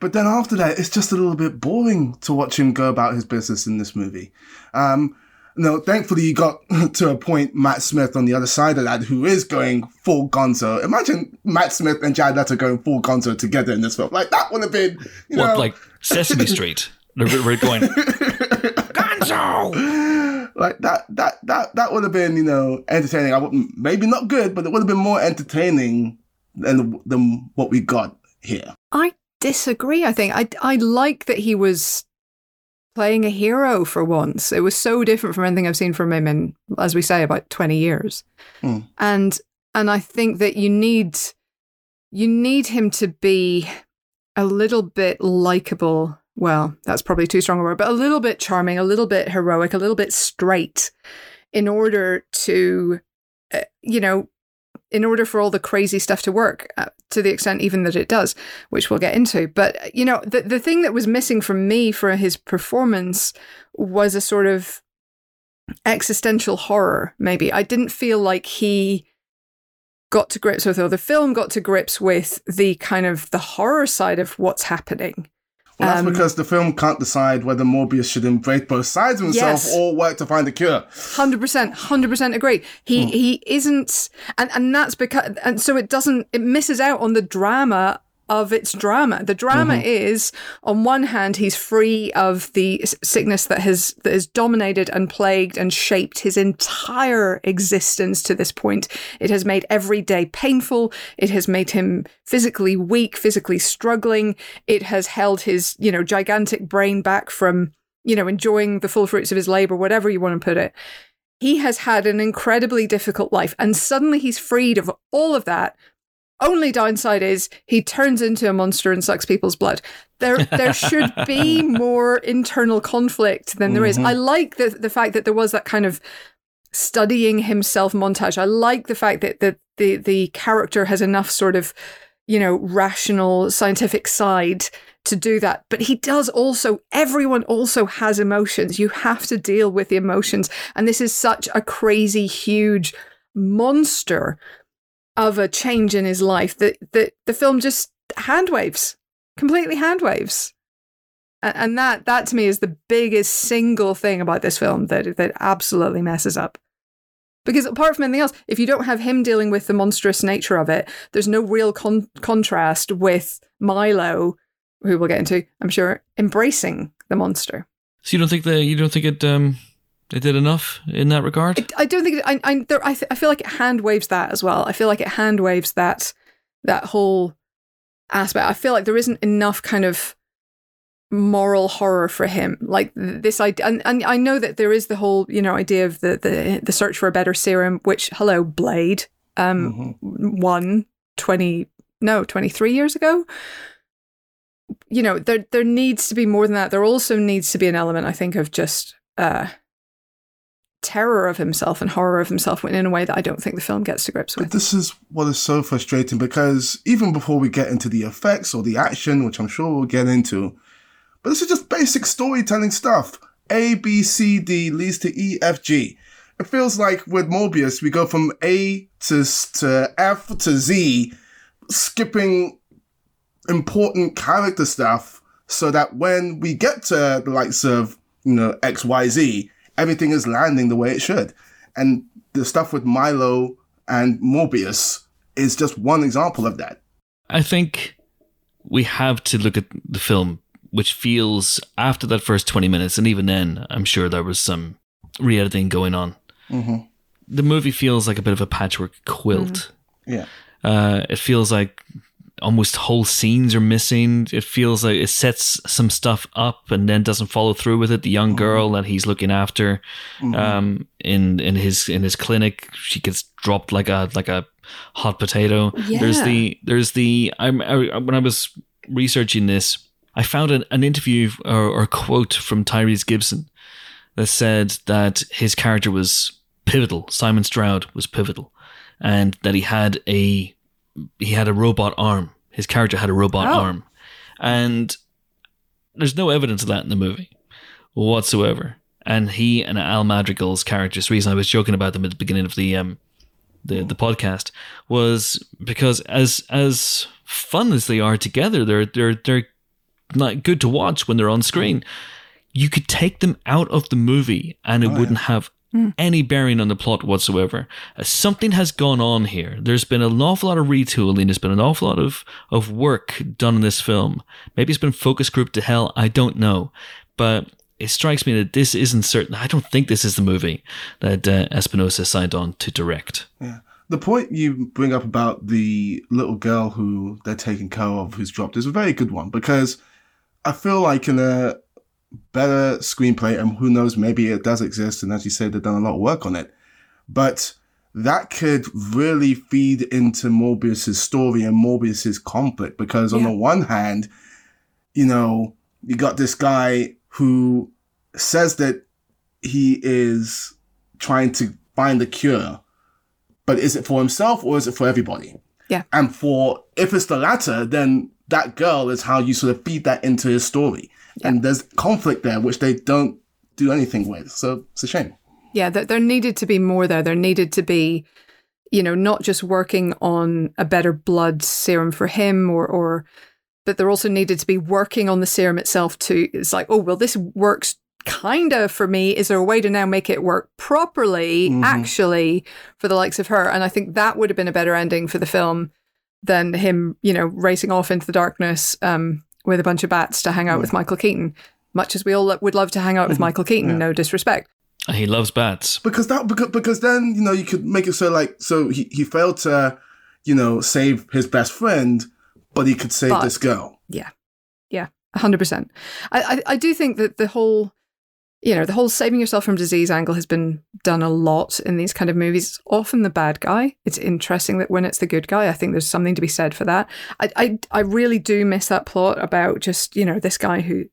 But then after that, it's just a little bit boring to watch him go about his business in this movie. Um, no, thankfully you got to a point Matt Smith on the other side of that who is going full gonzo. Imagine Matt Smith and Jared Leto going full gonzo together in this film. Like that would have been, you What know, like Sesame Street? We're going Gonzo. Like that that that that would have been, you know, entertaining. I wouldn't maybe not good, but it would have been more entertaining than than what we got here. I disagree. I think I I like that he was playing a hero for once. It was so different from anything I've seen from him in, as we say, about twenty years. Hmm. And and I think that you need you need him to be a little bit likable. Well, that's probably too strong a word, but a little bit charming, a little bit heroic, a little bit straight, in order to, uh, you know, in order for all the crazy stuff to work uh, to the extent even that it does, which we'll get into. But, you know, the, the thing that was missing from me for his performance was a sort of existential horror, maybe. I didn't feel like he got to grips with, or the film got to grips with the kind of the horror side of what's happening. Well, that's Um, because the film can't decide whether Morbius should embrace both sides of himself Yes. or work to find a cure. Hundred percent, hundred percent agree. He he isn't, and and that's because, and so it doesn't. It misses out on the drama of its drama. The drama mm-hmm. is, on one hand, he's free of the sickness that has that has dominated and plagued and shaped his entire existence to this point. It has made every day painful. It has made him physically weak, physically struggling. It has held his you know gigantic brain back from you know enjoying the full fruits of his labor, whatever you want to put it he has had an incredibly difficult life and suddenly he's freed of all of that only downside is he turns into a monster and sucks people's blood there there should be more internal conflict than there is. i mm-hmm. like the the fact that there was that kind of studying himself montage i like the fact that that the the character has enough sort of you know rational scientific side to do that. But he does also, everyone also has emotions. You have to deal with the emotions. And this is such a crazy, huge monster of a change in his life that, that the film just hand waves, completely hand waves. and, and that that to me is the biggest single thing about this film that that absolutely messes up. Because apart from anything else, if you don't have him dealing with the monstrous nature of it, there's no real con- contrast with Milo, who we'll get into, I'm sure, embracing the monster. So you don't think that you don't think it um it did enough in that regard? I, I don't think I I, there, I, th- I feel like it hand waves that as well. I feel like it hand waves that that whole aspect. I feel like there isn't enough kind of moral horror for him. Like this idea, and, and I know that there is the whole you know idea of the the, the search for a better serum, which hello Blade um Mhm. won twenty no twenty three years ago. You know there there needs to be more than that. There also needs to be an element, I think, of just uh terror of himself and horror of himself in a way that I don't think the film gets to grips with. But this is what is so frustrating because even before we get into the effects or the action, which I'm sure we'll get into, but this is just basic storytelling stuff. A, B, C, D leads to E, F, G. It feels like with Morbius, we go from A to, to F to Z, skipping important character stuff so that when we get to the likes of, you know, X, Y, Z, everything is landing the way it should. And the stuff with Milo and Morbius is just one example of that. I think we have to look at the film, which feels after that first 20 minutes, and even then, I'm sure there was some re editing going on. Mm-hmm. The movie feels like a bit of a patchwork quilt. Yeah. Uh, it feels like almost whole scenes are missing. It feels like it sets some stuff up and then doesn't follow through with it. The young girl that he's looking after Mhm. um, in in his in his clinic, she gets dropped like a like a hot potato. There's the there's the I'm I, when I was researching this, I found an, an interview or, or quote from Tyrese Gibson that said that his character was pivotal. Simon Stroud was pivotal, and that he had a he had a robot arm. His character had a robot Oh. arm, and there's no evidence of that in the movie whatsoever. And he and Al Madrigal's characters, the reason I was joking about them at the beginning of the um the the podcast was because as as fun as they are together, they're they're they're not good to watch when they're on screen. You could take them out of the movie and it Oh, wouldn't have any bearing on the plot whatsoever. Uh, something has gone on here. There's been an awful lot of retooling. There's been an awful lot of, of work done in this film. Maybe it's been focus group to hell. I don't know. But it strikes me that this isn't certain. I don't think this is the movie that uh, Espinosa signed on to direct. Yeah. The point you bring up about the little girl who they're taking care of who's dropped is a very good one because I feel like in a better screenplay, and who knows, maybe it does exist, and as you said, they've done a lot of work on it. But that could really feed into Morbius's story and Morbius's conflict because on Yeah. the one hand, you know, you got this guy who says that he is trying to find a cure, but is it for himself or is it for everybody? Yeah. And for if it's the latter, then that girl is how you sort of feed that into his story. And there's conflict there which they don't do anything with. So it's a shame. Yeah, there, there needed to be more there. There needed to be, you know, not just working on a better blood serum for him or, or, but there also needed to be working on the serum itself too. It's like, oh, well, this works kind of for me. Is there a way to now make it work properly, Mhm. actually, for the likes of her? And I think that would have been a better ending for the film than him, you know, racing off into the darkness um, with a bunch of bats to hang out with Michael Keaton. Much as we all would love to hang out with mm-hmm. Michael Keaton, Yeah. no disrespect. He loves bats. because that because, because then you know you could make it so like so he, he failed to you know save his best friend but he could save But- this girl Yeah. Yeah, hundred percent. I, I I do think that the whole, you know, the whole saving yourself from disease angle has been done a lot in these kind of movies. It's often the bad guy. It's interesting that when it's the good guy, I think there's something to be said for that. I I, I really do miss that plot about just you know this guy who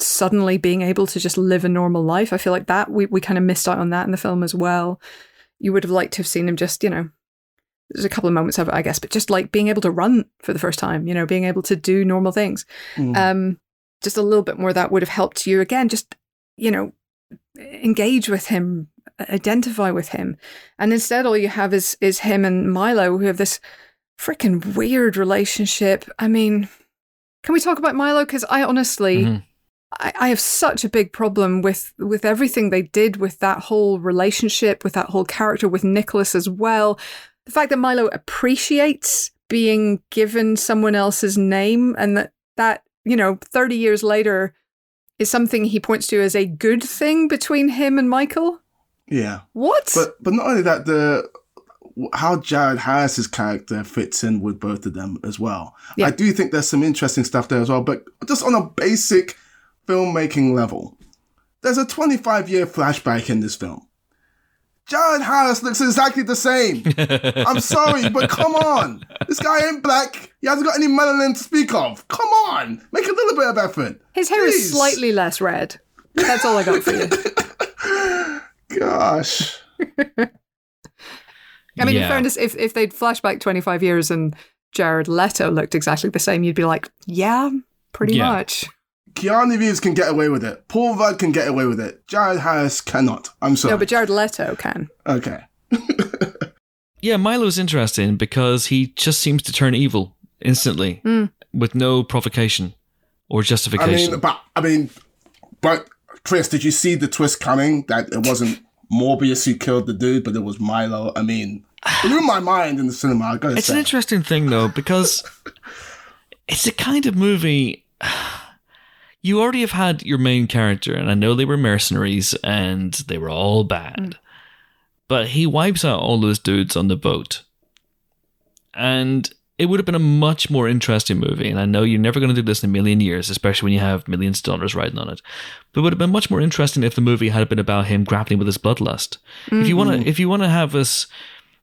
suddenly being able to just live a normal life. I feel like that we we kind of missed out on that in the film as well. You would have liked to have seen him just you know there's a couple of moments of it, I guess, but just like being able to run for the first time, you know, being able to do normal things. Mm. Um, just a little bit more of that would have helped you again, just, you know, engage with him, identify with him. And instead, all you have is, is him and Milo who have this freaking weird relationship. I mean, can we talk about Milo? Because I honestly, Mhm. I, I have such a big problem with with everything they did with that whole relationship, with that whole character, with Nicholas as well. The fact that Milo appreciates being given someone else's name and that that you know 30 years later is something he points to as a good thing between him and Michael. Yeah. What? But but not only that, the how Jared Harris's character fits in with both of them as well. Yeah. I do think there's some interesting stuff there as well. But just on a basic filmmaking level, there's a 25 year flashback in this film. Jared Harris looks exactly the same. I'm sorry, but come on. This guy ain't black. He hasn't got any melanin to speak of. Come on. Make a little bit of effort. His hair is slightly less red. That's all I got for you. Gosh. I mean, in fairness, if, if they'd flash back 25 years and Jared Leto looked exactly the same, you'd be like, yeah, pretty Yeah. much. Keanu Reeves can get away with it. Paul Rudd can get away with it. Jared Harris cannot. I'm sorry. No, but Jared Leto can. okay. Yeah, Milo's interesting because he just seems to turn evil instantly Mm. with no provocation or I justification. mean, but I mean, but Chris, did you see the twist coming? That it wasn't Morbius who killed the dude, but it was Milo. I mean, it blew my mind in the cinema. I It's say. an interesting thing though because it's a kind of movie. You already have had your main character, and I know they were mercenaries and they were all bad, mm. but he wipes out all those dudes on the boat, and it would have been a much more interesting movie. And I know you're never going to do this in a million years, especially when you have millions of dollars riding on it. But it would have been much more interesting if the movie had been about him grappling with his bloodlust. If you want to, mm. if you want to have us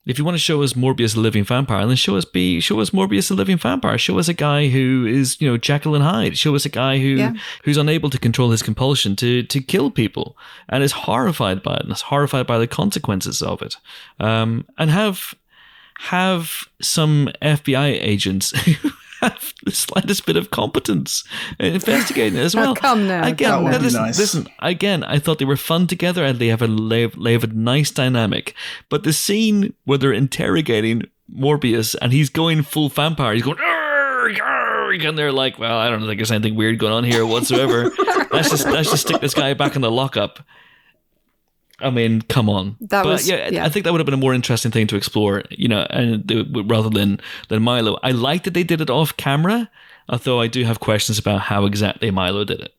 if you want to show us Morbius a living vampire, then show us be show us Morbius a living vampire. Show us a guy who is you know Jekyll and Hyde. Show us a guy who Yeah. who's unable to control his compulsion to to kill people and is horrified by it and is horrified by the consequences of it. Um, and have have some FBI agents have the slightest bit of competence in investigating it as Oh, well. come now, Again, That would now be listen, nice. listen, again, I thought they were fun together and they have a they have, a nice dynamic. But the scene where they're interrogating Morbius and he's going full vampire, he's going. "Arr, arr," And they're like, well, I don't think there's anything weird going on here whatsoever. let's just let's just stick this guy back in the lockup. I mean, come on. That but was- yeah, yeah. I think that would have been a more interesting thing to explore, you know, and rather than than Milo. I like that they did it off camera, although I do have questions about how exactly Milo did it.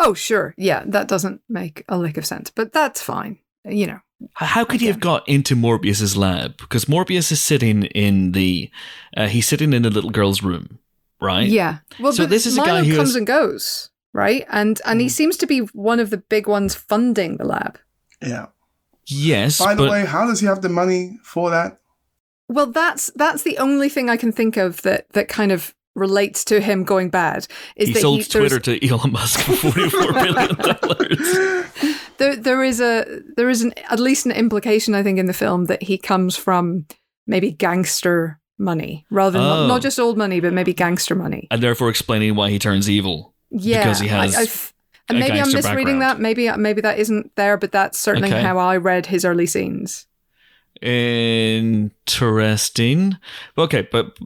Oh, sure. Yeah, that doesn't make a lick of sense, but that's fine. You know, How could he have got into Morbius's lab? Because Morbius is sitting in the, uh, he's sitting in the little girl's room, right? yeah. Well, So but this is a Milo guy who comes has- and goes, right? And and Mm. he seems to be one of the big ones funding the lab. Yeah. Yes, By the but way, how does he have the money for that? Well, that's that's the only thing I can think of that that kind of relates to him going bad. Is he that sold he, there's- Twitter to Elon Musk for forty-four billion dollars. there there is a there is an at least an implication I think in the film that he comes from maybe gangster money rather than Oh. not just old money but maybe gangster money. and therefore explaining why he turns evil. Yeah, because he has I, I've- and maybe I'm misreading background. that. Maybe maybe that isn't there, but that's certainly Okay. how I read his early scenes. Interesting. Okay, but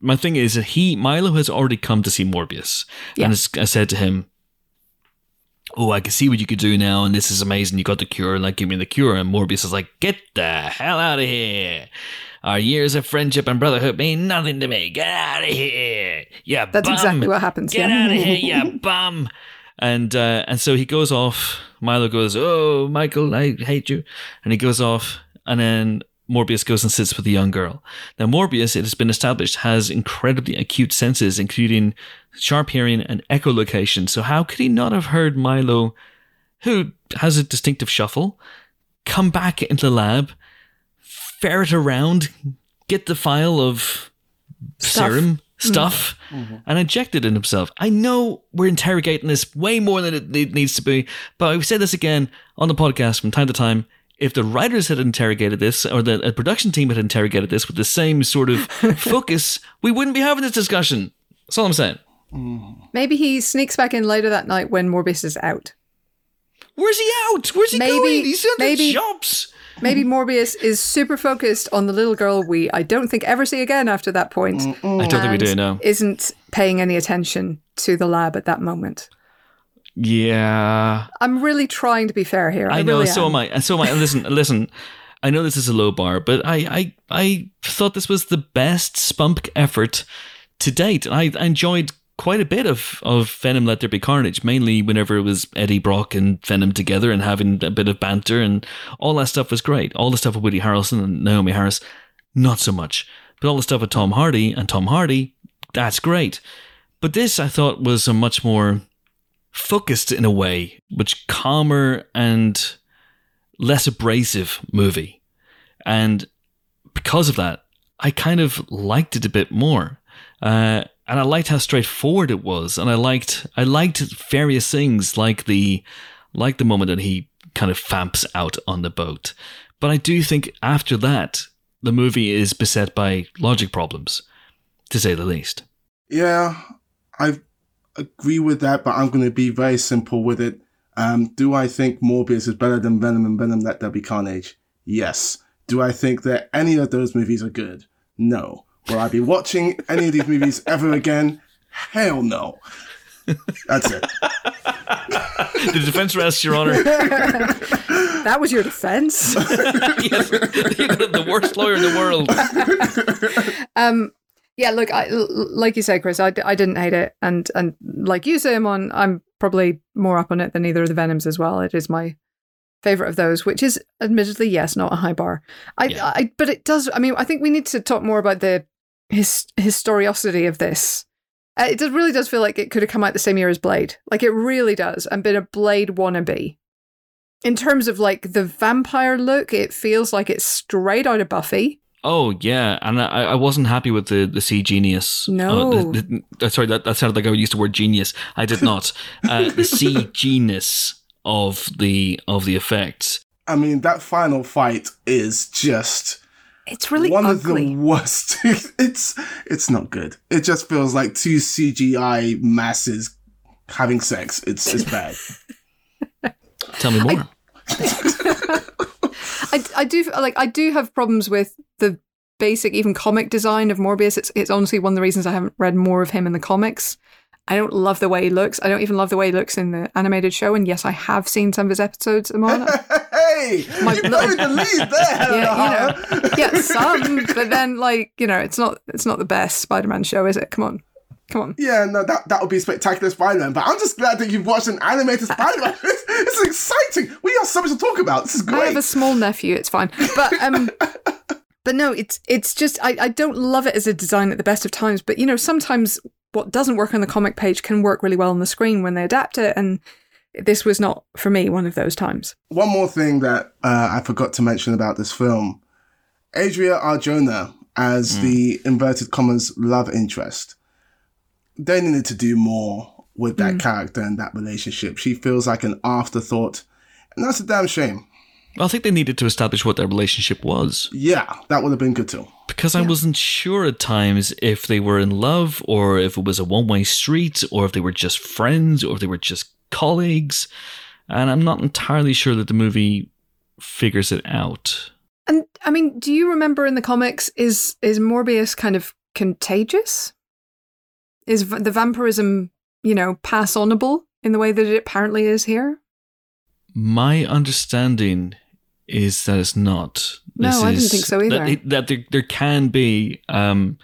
my thing is that he Milo has already come to see Morbius, Yeah. and I said to him, "Oh, I can see what you could do now, and this is amazing. You got the cure, like give me the cure." And Morbius is like, "Get the hell out of here." Our years of friendship and brotherhood mean nothing to me. Get out of here. Yeah, That's exactly what happens. Get yeah. out of here, yeah, bum. And uh, and so he goes off. Milo goes, "Oh, Michael, I hate you," and he goes off. And then Morbius goes and sits with the young girl. Now, Morbius, it has been established, has incredibly acute senses, including sharp hearing and echolocation. So how could he not have heard Milo, who has a distinctive shuffle, come back into the lab, ferret around, get the file of Stuff. serum stuff mm-hmm. Mm-hmm. and inject it in himself. I know we're interrogating this way more than it it needs to be, but I've said this again on the podcast from time to time. If the writers had interrogated this, or the production team had interrogated this with the same sort of focus, we wouldn't be having this discussion. That's all I'm saying. Mm-hmm. Maybe he sneaks back in later that night when Morbius is out. Where's he out? Where's he Maybe- going? He's in maybe- the shops. Maybe Morbius is super focused on the little girl we I don't think ever see again after that point. I don't think we do now. Isn't paying any attention to the lab at that moment. Yeah, I'm really trying to be fair here. I, I know. really so am am. I. And so am I. Listen, listen. I know this is a low bar, but I, I, I thought this was the best Spunk effort to date. I, I enjoyed quite a bit of, of Venom Let There Be Carnage, mainly whenever it was Eddie Brock and Venom together and having a bit of banter, and all that stuff was great. All the stuff with Woody Harrelson and Naomie Harris, not so much. But all the stuff with Tom Hardy and Tom Hardy, that's great. But this, I thought, was a much more focused in a way, much calmer and less abrasive movie. And because of that, I kind of liked it a bit more. Uh, and I liked how straightforward it was. And I liked I liked various things like the like the moment that he kind of famps out on the boat. But I do think after that, the movie is beset by logic problems, to say the least. Yeah, I agree with that, but I'm going to be very simple with it. Um, do I think Morbius is better than Venom and Venom Let There Be Carnage? Yes. Do I think that any of those movies are good? No. Will I be watching any of these movies ever again? Hell no. That's it. The defense rests, Your Honor. That was your defense. yes, the worst lawyer in the world. um, yeah, look, I, l- like you said, Chris, I didn't hate it, and and like you say, Amon. I'm probably more up on it than either of the Venoms as well. It is my favorite of those, which is admittedly yes, not a high bar. I, Yeah. I but it does. I mean, I think we need to talk more about the his historiosity of this. Uh, it does, really does feel like it could have come out the same year as Blade. Like it really does, and been a Blade wannabe. In terms of like the vampire look, it feels like it's straight out of Buffy. Oh yeah, and I, I wasn't happy with the the C genius. No. Uh, the- the- uh, sorry, that, that sounded like I used the word genius. I did not. Uh, the C genius of the of the effects. I mean, that final fight is just It's really one ugly. of the worst. it's it's not good. It just feels like two CGI masses having sex. It's it's bad. Tell me more. I, I do like I do have problems with the basic even comic design of Morbius. It's it's honestly one of the reasons I haven't read more of him in the comics. I don't love the way he looks. I don't even love the way he looks in the animated show. And yes, I have seen some of his episodes. Amon. hey, My you buried the lead there. yeah, you know, yeah, some, but then like you know, it's not it's not the best Spider-Man show, is it? Come on, come on. Yeah, no, that that would be spectacular Spider-Man. But I'm just glad that you've watched an animated Spider-Man. it's, it's exciting. We have so much to talk about. This is great. I have a small nephew. It's fine, but um, but no, it's it's just I I don't love it as a design at the best of times. But you know, sometimes what doesn't work on the comic page can work really well on the screen when they adapt it, and this was not for me one of those times. One more thing that uh, I forgot to mention about this film: Adria Arjona as the inverted commas love interest. They needed to do more with that character and that relationship. She feels like an afterthought, and that's a damn shame. I think they needed to establish what their relationship was Yeah, that would have been good too. because I wasn't sure at times if they were in love or if it was a one way street or if they were just friends or if they were just colleagues. And I'm not entirely sure that the movie figures it out. And I mean, do you remember in the comics is is Morbius kind of contagious? Is v- the vampirism, you know, pass onable in the way that it apparently is here? My understanding is that it's not. No, I didn't is- think so either. That, it- that there, there can be um,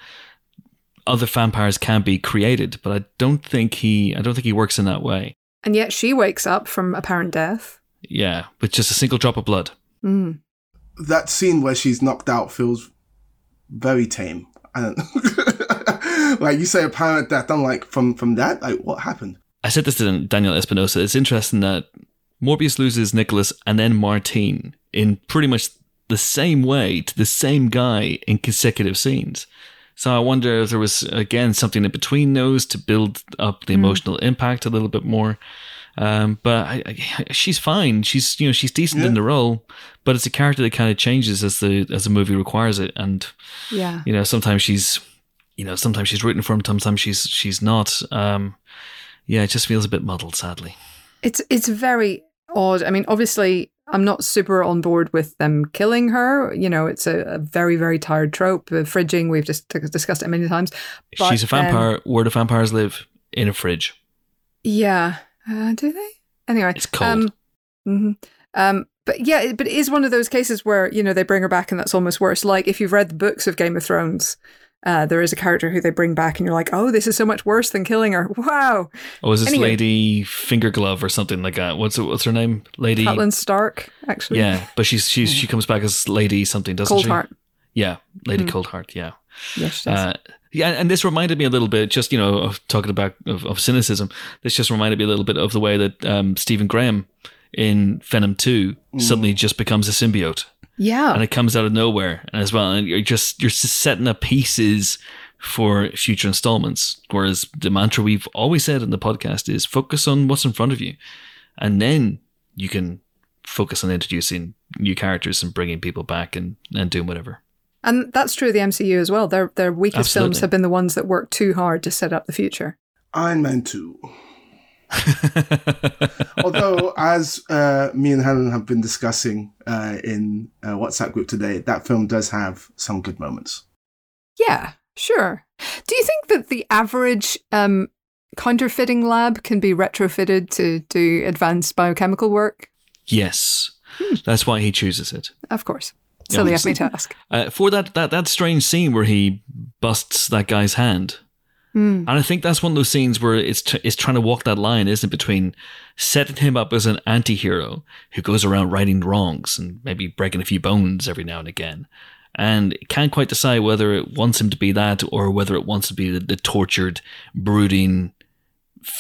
other vampires can be created, but I don't think he. I don't think he works in that way. And yet she wakes up from apparent death. Yeah, with just a single drop of blood. Mm. That scene where she's knocked out feels very tame. I don't like you say apparent death. I'm like from from that. Like what happened? I said this to Daniel Espinosa. It's interesting that Morbius loses Nicholas and then Martine in pretty much the same way to the same guy in consecutive scenes. So I wonder if there was again something in between those to build up the emotional impact a little bit more. Um, but I, I, she's fine. She's you know she's decent in the role, but it's a character that kind of changes as the as the movie requires it. And Yeah. you know sometimes she's you know sometimes she's rooting for him, sometimes she's she's not. Um, yeah, it just feels a bit muddled, sadly. It's it's very odd. I mean, obviously, I'm not super on board with them killing her. You know, it's a, a very very tired trope. The fridging, we've just discussed it many times. But she's a vampire. Where do vampires live? In a fridge. Yeah, Uh, do they? Anyway, It's cold. Um, mhm. um, but yeah, but it is one of those cases where you know they bring her back, and that's almost worse. Like if you've read the books of Game of Thrones, uh, there is a character who they bring back, and you're like, oh, this is so much worse than killing her. Wow, Oh, is this Anyway. Lady Fingerglove or something like that? What's what's her name? Lady. Catelyn Stark, actually. Yeah, but she's she's she comes back as Lady something, doesn't Cold she? Heart. Yeah, Lady Mm. Coldheart. Yeah. Yes. Uh, yeah, and this reminded me a little bit, just you know, of talking about of, of cynicism. This just reminded me a little bit of the way that um, Stephen Graham in Venom Two suddenly just becomes a symbiote, yeah. and it comes out of nowhere as well. And you're just you're just setting up pieces for future installments. Whereas the mantra we've always said in the podcast is focus on what's in front of you, and then you can focus on introducing new characters and bringing people back and and doing whatever. And that's true of the MCU as well. Their their weakest films have been the ones that work too hard to set up the future. Iron Man 2. Although, as uh, me and Helen have been discussing uh, in uh, WhatsApp group today, that film does have some good moments. Yeah, sure. Do you think that the average um, counterfeiting lab can be retrofitted to do advanced biochemical work? yes, that's why he chooses it. Of course. Yeah, Silly of me to ask. Uh, for that, that that strange scene where he busts that guy's hand, Hmm. and I think that's one of those scenes where it's t- it's trying to walk that line, isn't it, between setting him up as an anti-hero who goes around righting wrongs and maybe breaking a few bones every now and again, and can't quite decide whether it wants him to be that or whether it wants to be the, the tortured, brooding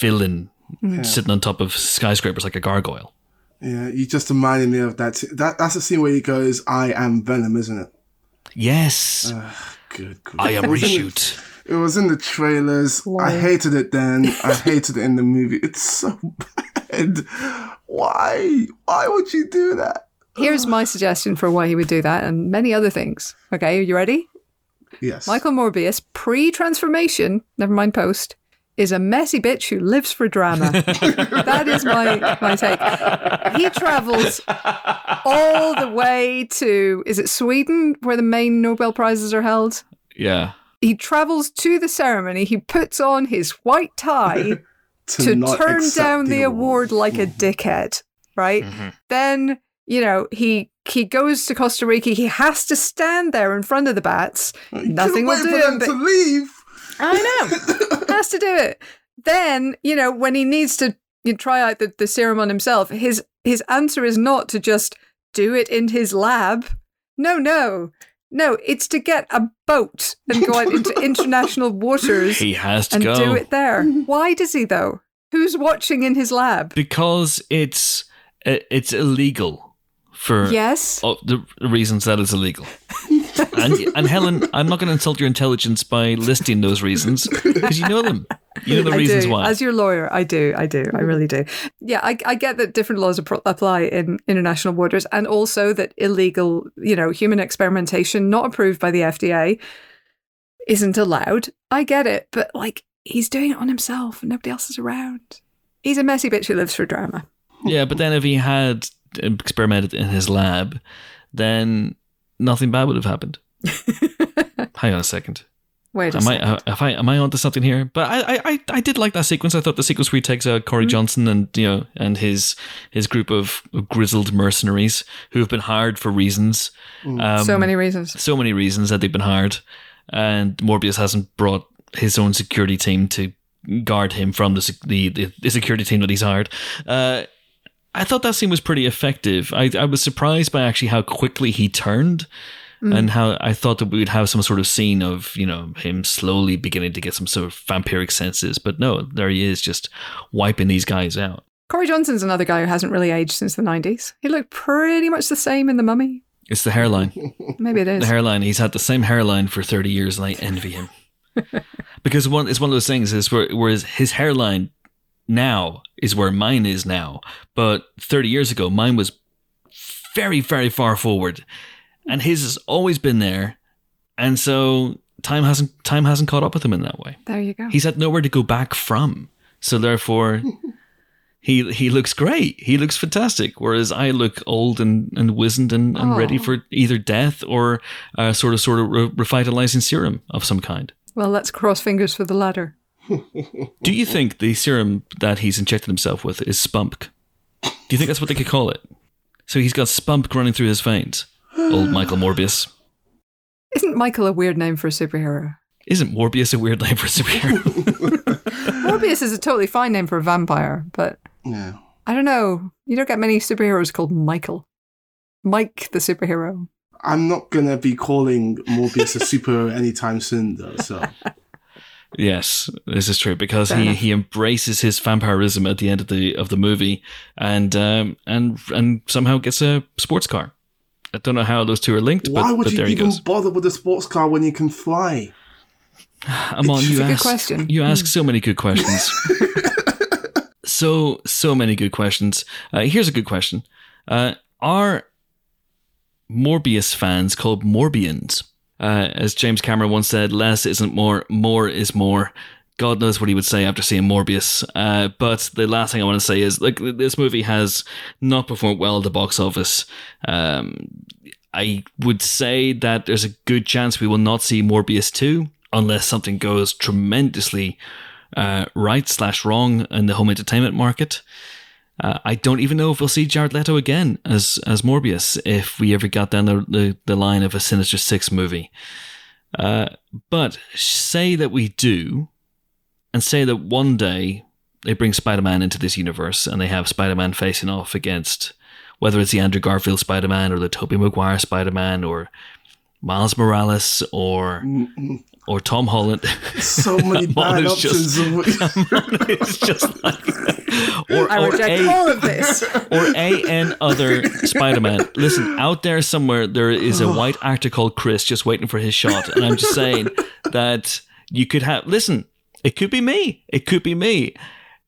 villain Yeah. sitting on top of skyscrapers like a gargoyle. Yeah, you just reminded me of that. that that's the scene where he goes, "I am Venom," isn't it? Yes, Good. grief. I am It was reshoot. It was in the trailers. I hated it then. I hated it in the movie. It's so bad. Why? Why would you do that? Here's my suggestion for why he would do that and many other things. Okay, are you ready? Yes. Michael Morbius, pre transformation, never mind post, is a messy bitch who lives for drama. that is my, my take. He travels all the way to, is it Sweden, where the main Nobel Prizes are held? Yeah. He travels to the ceremony. He puts on his white tie to not turn down the award like a mm-hmm. dickhead, right? Mm-hmm. Then, you know, he he goes to Costa Rica. He has to stand there in front of the bats. You Nothing couldn't will wait do for him. them But to leave. I know. has to do it. Then, you know, when he needs to you know, try out the, the serum on himself, his his answer is not to just do it in his lab. No, no. No, it's to get a boat and go out into international waters He has to and go. do it there. Why does he though? Who's watching in his lab? because it's uh, it's illegal for Yes. oh, the reasons that is illegal. and and Helen, I'm not going to insult your intelligence by listing those reasons because you know them. You know the I reasons do. why. As your lawyer, I do. I do. I really do. Yeah, I, I get that different laws apply in international waters and also that illegal, you know, human experimentation not approved by the FDA isn't allowed. I get it. But like, he's doing it on himself and nobody else is around. He's a messy bitch who lives for drama. yeah, but then if he had um, experimented in his lab, then nothing bad would have happened. Hang on a second. Wait a Am I, second. uh, if I, am I onto something here? But I, I, I, I did like that sequence. I thought the sequence where he takes out Corey Johnson and you know and his his group of grizzled mercenaries who have been hired for reasons. Um, so many reasons. so many reasons that they've been hired, and Morbius hasn't brought his own security team to guard him from the the, the, the security team that he's hired. Uh, I thought that scene was pretty effective. I, I was surprised by actually how quickly he turned. Mm. And how I thought that we would have some sort of scene of, you know, him slowly beginning to get some sort of vampiric senses. But no, there he is just wiping these guys out. Corey Johnson's another guy who hasn't really aged since the 90s. He looked pretty much the same in The Mummy. It's the hairline. Maybe it is the hairline. He's had the same hairline for thirty years, and I envy him because one it's one of those things is where whereas his hairline now is where mine is now, but thirty years ago mine was very very far forward, and his has always been there, and so time hasn't time hasn't caught up with him in that way. there you go. He's had nowhere to go back from, so therefore. He, he looks great. He looks fantastic. Whereas I look old and, and wizened and, and ready Oh. for either death or a sort of sort of re- revitalizing serum of some kind. well, let's cross fingers for the latter. Do you think the serum that he's injected himself with is spunk? Do you think that's what they could call it? So he's got spunk running through his veins. Old Michael Morbius. Isn't Michael a weird name for a superhero? Isn't Morbius a weird name for a superhero? Morbius is a totally fine name for a vampire, but Yeah. I don't know. You don't get many superheroes called Michael. Mike the superhero. I'm not gonna be calling Morbius a superhero anytime soon, though. So yes, this is true because Fair he, enough. he embraces his vampirism at the end of the of the movie and um, and and somehow gets a sports car. I don't know how those two are linked, why but, would but you he even goes. bother with a sports car when you can fly? Amon, you a good ask, question. You ask so many good questions. so so many good questions. Uh, here's a good question: uh, Are Morbius fans called Morbians? Uh, as James Cameron once said, "Less isn't more. More is more." God knows what he would say after seeing Morbius. Uh, but the last thing I want to say is, like, this movie has not performed well at the box office. Um, I would say that there's a good chance we will not see Morbius 2 unless something goes tremendously uh, right slash wrong in the home entertainment market. Uh, I don't even know if we'll see Jared Leto again as as Morbius if we ever got down the, the, the line of a Sinister Six movie. Uh, but say that we do, and say that one day they bring Spider Man into this universe and they have Spider Man facing off against whether it's the Andrew Garfield Spider Man or the Tobey Maguire Spider Man or Miles Morales or or Tom Holland. So many bad on, it's options. it's just like or, I or reject a all of this. or a n other Spider-Man. Listen, out there somewhere there is a white actor called Chris just waiting for his shot, and I'm just saying that you could have. Listen, it could be me. It could be me.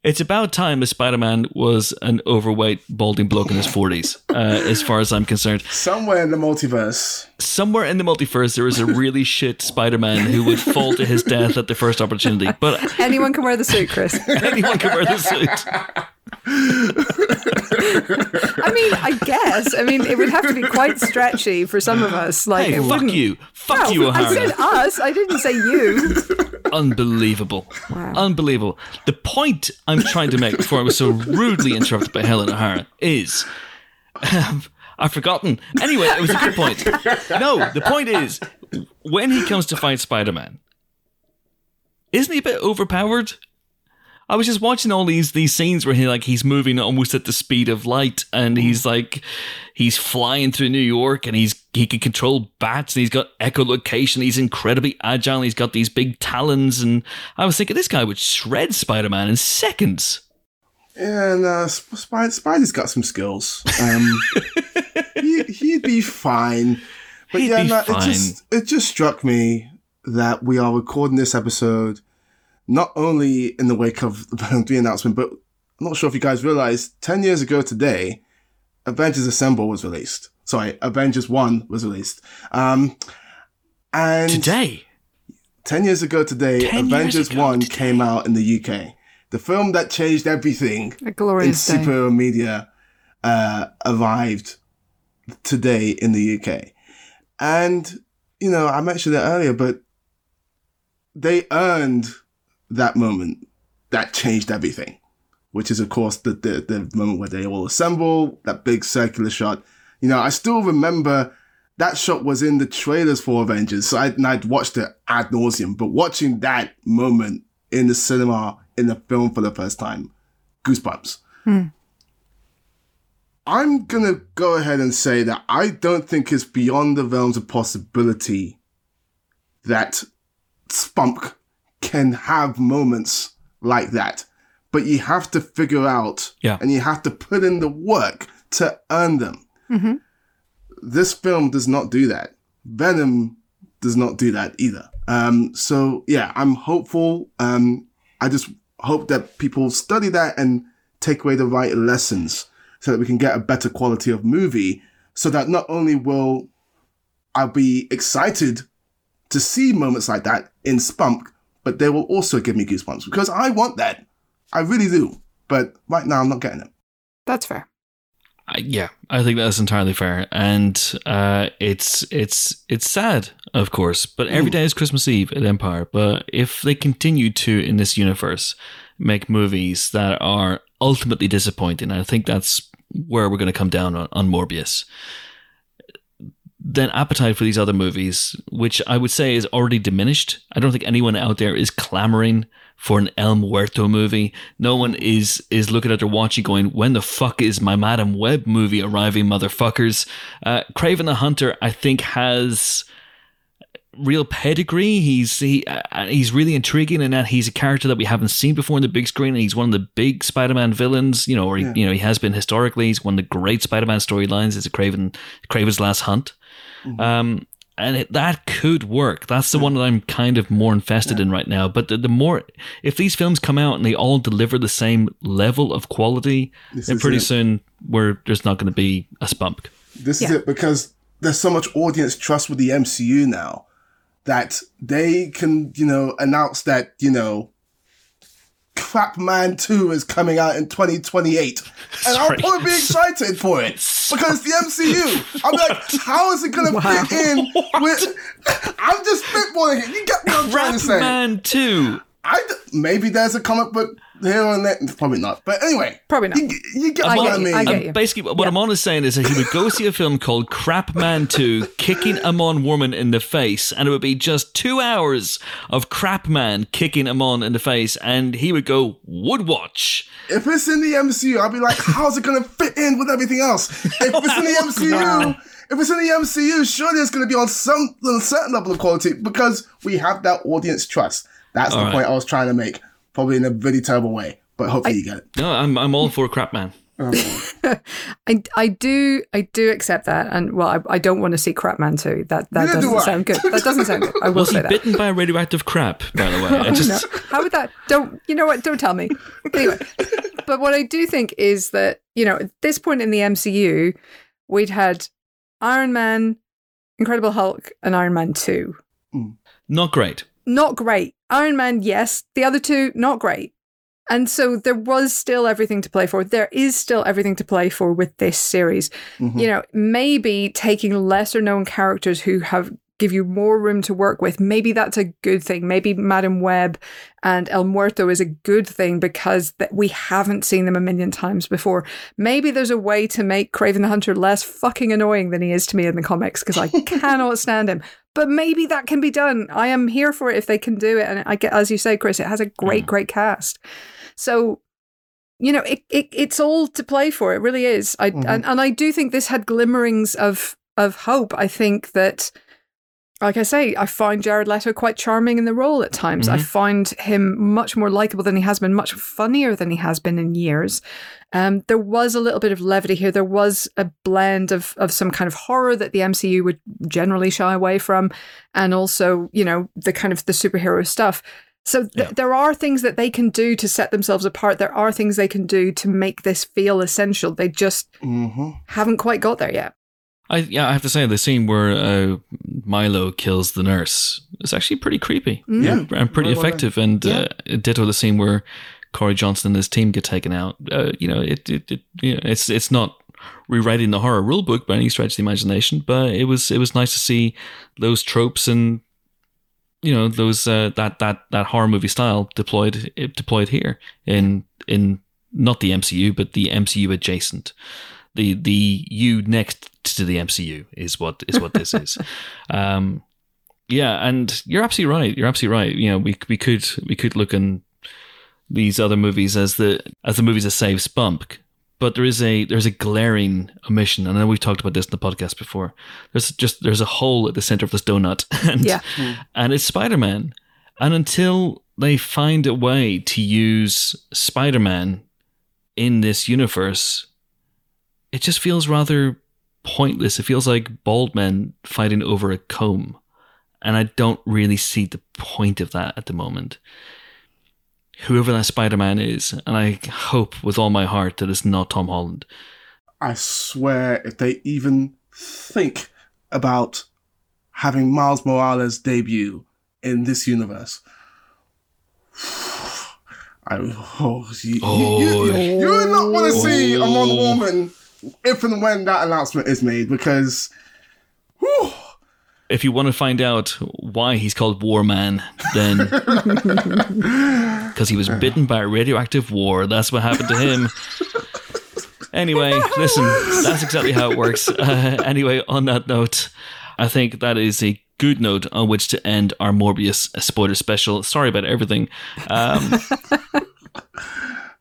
It's about time a Spider-Man was an overweight, balding bloke in his 40s, uh, as far as I'm concerned. Somewhere in the multiverse. Somewhere in the multiverse, there is a really shit Spider-Man who would fall to his death at the first opportunity. But Anyone can wear the suit, Chris. anyone can wear the suit. I mean, I guess. I mean, it would have to be quite stretchy for some of us. Like, Hey, it fuck wouldn't- you. Fuck No, you, I said us. I didn't say you. Unbelievable. Unbelievable. The point I'm trying to make before I was so rudely interrupted by Helen O'Hara is um, I've forgotten. Anyway, it was a good point. No, the point is when he comes to fight Spider Man, isn't he a bit overpowered? I was just watching all these these scenes where he like he's moving almost at the speed of light, and he's like he's flying through New York, and he's he can control bats, and he's got echolocation. He's incredibly agile. He's got these big talons, and I was thinking this guy would shred Spider Man in seconds. Yeah, and uh, Sp- Spid- Spidey's got some skills. Um, he, he'd be fine. But He'd yeah, be no, fine. it just it just struck me that we are recording this episode not only in the wake of the Venom 3 announcement, but I'm not sure if you guys realized 10 years ago today, Avengers Assemble was released. Sorry, Avengers 1 was released. Um, and Today, 10 years ago today, 10 Avengers ago 1 today. came out in the UK. The film that changed everything A in glorious day. superhero media uh, arrived today in the UK. And, you know, I mentioned it earlier, but they earned that moment that changed everything, which is, of course, the, the, the moment where they all assemble, that big circular shot. You know, I still remember that shot was in the trailers for Avengers, so I, and I'd watched it ad nauseum, but watching that moment in the cinema, in the film for the first time, goosebumps. Hmm. I'm gonna go ahead and say that I don't think it's beyond the realms of possibility that Spunk can have moments like that. But you have to figure out Yeah. and you have to put in the work to earn them. Mhm. This film does not do that. Venom does not do that either. Um, so yeah, I'm hopeful. Um, I just hope that people study that and take away the right lessons so that we can get a better quality of movie so that not only will I be excited to see moments like that in Spunk, but they will also give me goosebumps because I want that. I really do. But right now I'm not getting it. That's fair. I, yeah, I think that's entirely fair, and uh, it's it's it's sad. of course. But every day is Christmas Eve at Empire. But if they continue to, in this universe, make movies that are ultimately disappointing, I think that's where we're going to come down on, on Morbius. Then appetite for these other movies, which I would say is already diminished. I don't think anyone out there is clamoring for an El Muerto movie. No one is is looking at their watch and going, "When the fuck is my Madame Web movie arriving, motherfuckers?" Uh, Kraven the Hunter, I think, has real pedigree. He's he uh, he's really intriguing in that he's a character that we haven't seen before in the big screen, and he's one of the big Spider-Man villains. You know, or he, Yeah. you know he has been historically. He's one of the great Spider-Man storylines. Is a Kraven Kraven's Last Hunt. Um, and it, that could work. That's the one that I'm kind of more invested in right now. But the, the more, if these films come out and they all deliver the same level of quality, This then pretty it. soon we're there's not going to be a spunk. This is it because there's so much audience trust with the MCU now that they can, you know, announce that, you know, Crap Man 2 is coming out in 2028. And I'll Sorry. probably be excited for it because the MCU. I'm like, how is it going to Wow. fit in with. I'm just spitballing here. You get what I'm trying to say. Man Two. I d- maybe there's a comic book here and there. Probably not. But anyway. Probably not. You, you get I what get I you. I get you. basically, what Amon is saying is that he would go see a film called Crap Man 2, kicking Amon Warmann in the face, and it would be just two hours of Crap Man kicking Amon in the face, and he would go, would watch. if it's in the MCU, I'd be like, how's it gonna fit in with everything else? If it's in the MCU, Wow. if it's in the MCU, surely it's gonna be on some on a certain level of quality because we have that audience trust. That's the All right. point I was trying to make, probably in a really terrible way, but hopefully you get it. No, I'm, I'm all for Crap Man. Oh. I, I do I do accept that, and well, I, I don't want to see Crap Man too. That that Neither doesn't I. sound good. That doesn't sound good. I will Was he that. bitten by a radioactive crap, by the way? I No. just, How would that? Don't you know what? Don't tell me. Anyway, but what I do think is that you know at this point in the MCU, we'd had Iron Man, Incredible Hulk, and Iron Man Two. Mm. not great. Not great. Iron Man, yes. The other two, not great. And so there was still everything to play for. There is still everything to play for with this series. Mhm. You know, maybe taking lesser known characters who have give you more room to work with. Maybe that's a good thing. Maybe Madame Web and El Muerto is a good thing because that we haven't seen them a million times before. Maybe there's a way to make Kraven the Hunter less fucking annoying than he is to me in the comics because I cannot stand him. But maybe that can be done. I am here for it if they can do it. And I get, as you say, Chris, it has a great, great cast. So you know, it, it it's all to play for. It really is. I Mhm. and, and I do think this had glimmerings of of hope. I think that, like I say, I find Jared Leto quite charming in the role at times. I Mhm. find him much more likable than he has been, much funnier than he has been in years. Um, there was a little bit of levity here. There was a blend of of some kind of horror that the MCU would generally shy away from, and also, you know, the kind of the superhero stuff. So th- Yeah. there are things that they can do to set themselves apart. There are things they can do to make this feel essential. They just Mhm. haven't quite got there yet. I yeah, I have to say the scene where uh, Milo kills the nurse is actually pretty creepy. Mm. Yeah. and pretty well effective. And Yeah. uh, ditto the scene where Corey Johnson and his team get taken out. Uh, you know, it, it, it you know, it's it's not rewriting the horror rule book by any stretch of the imagination, but it was it was nice to see those tropes and you know those uh, that that that horror movie style deployed deployed here in in not the MCU but the MCU adjacent. The the U next to the MCU is what is what this is. Um, yeah, and you're absolutely right. You're absolutely right. You know, we we could we could look in these other movies as the as the movies that save Spunk, but there is a there's a glaring omission, and I know we've talked about this in the podcast before. There's just there's a hole at the center of this donut, and Yeah. and it's Spider Man, and until they find a way to use Spider Man in this universe, it just feels rather pointless. It feels like bald men fighting over a comb. And I don't really see the point of that at the moment. Whoever that Spider Man is, and I hope with all my heart that it's not Tom Holland. I swear, if they even think about having Miles Morales debut in this universe, I oh, you, Oh. you, you, you would not want to see a Wonder Oh. Woman if and when that announcement is made because whew, if you want to find out why he's called War Man, then because he was bitten by a radioactive war, that's what happened to him. Anyway, listen, that's exactly how it works. Uh, anyway, on that note, I think that is a good note on which to end our Morbius spoiler special. Sorry about everything. Um,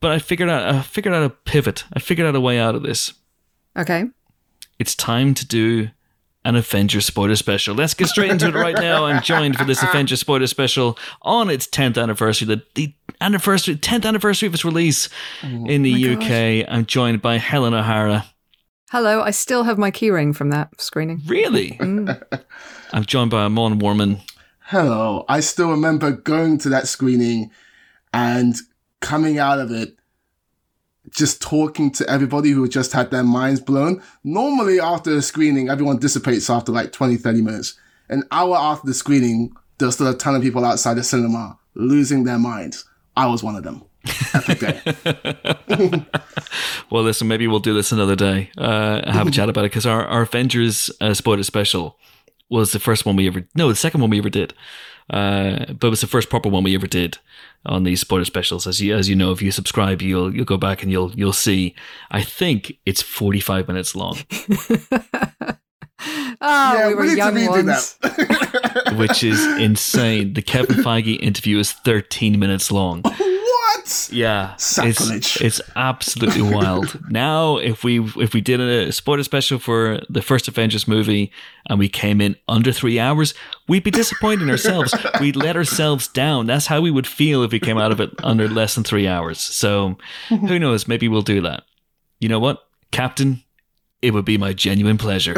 but I figured out I figured out a pivot. I figured out a way out of this. Okay. It's time to do an Avenger spoiler special. Let's get straight into it right now. I'm joined for this Avenger spoiler special on its 10th anniversary, the, the anniversary, 10th anniversary of its release oh in the UK. I'm joined by Helen O'Hara. Hello. I still have my keyring from that screening. Really? Mm. I'm joined by Amon Warmann. Hello. I still remember going to that screening and coming out of it just talking to everybody who just had their minds blown. Normally, after a screening, everyone dissipates after like 20, 30 minutes. An hour after the screening, there's still a ton of people outside the cinema losing their minds. I was one of them. Well, listen, maybe we'll do this another day. Uh, have a chat about it because our, our Avengers uh, spoiler special was the first one we ever, no, the second one we ever did. Uh, but it was the first proper one we ever did on these spoiler specials. As you, as you know, if you subscribe, you'll you'll go back and you'll you'll see. I think it's forty five minutes long, Oh, we were need young redo ones. which is insane. The Kevin Feige interview is thirteen minutes long. Yeah, it's, Sacrilege. it's absolutely wild. Now, if we if we did a spoiler special for the first Avengers movie and we came in under three hours, we'd be disappointing ourselves. We'd let ourselves down. That's how we would feel if we came out of it under less than three hours. So, who knows? Maybe we'll do that. You know what, Captain? It would be my genuine pleasure.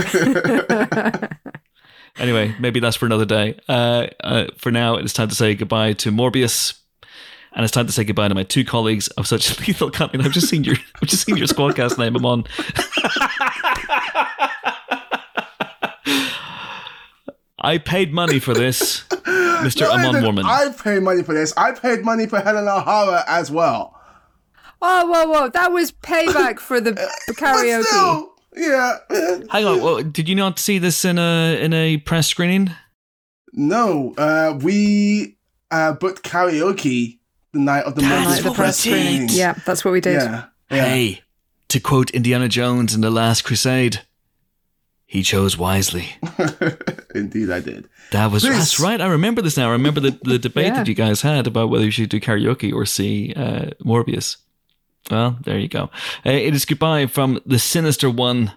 anyway, maybe that's for another day. Uh, uh, for now, it is time to say goodbye to Morbius. And it's time to say goodbye to my two colleagues of such lethal company. I've just seen your, I've just seen your squadcast name. Amon. I paid money for this, Mister Not Amon Warmann. I paid money for this. I paid money for Helen O'Hara as well. Oh, whoa, whoa. That was payback for the But karaoke. still, yeah. Hang on, well, did you not see this in a in a press screening? No, uh, we uh, booked karaoke the night of the That's Morbius what we press did. screening. Yeah, that's what we did. Yeah. yeah. Hey, to quote Indiana Jones in the Last Crusade, he chose wisely. Indeed, I did. That was This- that's right. I remember this now. I remember the, the debate Yeah. that you guys had about whether you should do karaoke or see uh, Morbius. Well, there you go. Uh, it is goodbye from the sinister one,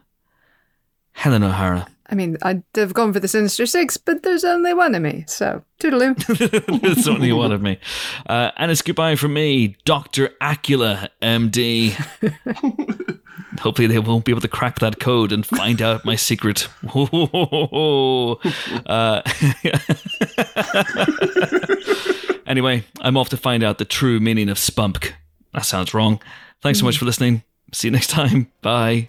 Helen O'Hara. I mean, I'd have gone for the Sinister Six, but there's only one of me. So, toodaloo. There's only one of me. Uh, and it's goodbye from me, Dr. Acula, MD. Hopefully, they won't be able to crack that code and find out my secret. uh, anyway, I'm off to find out the true meaning of spunk. That sounds wrong. Thanks so much for listening. See you next time. Bye.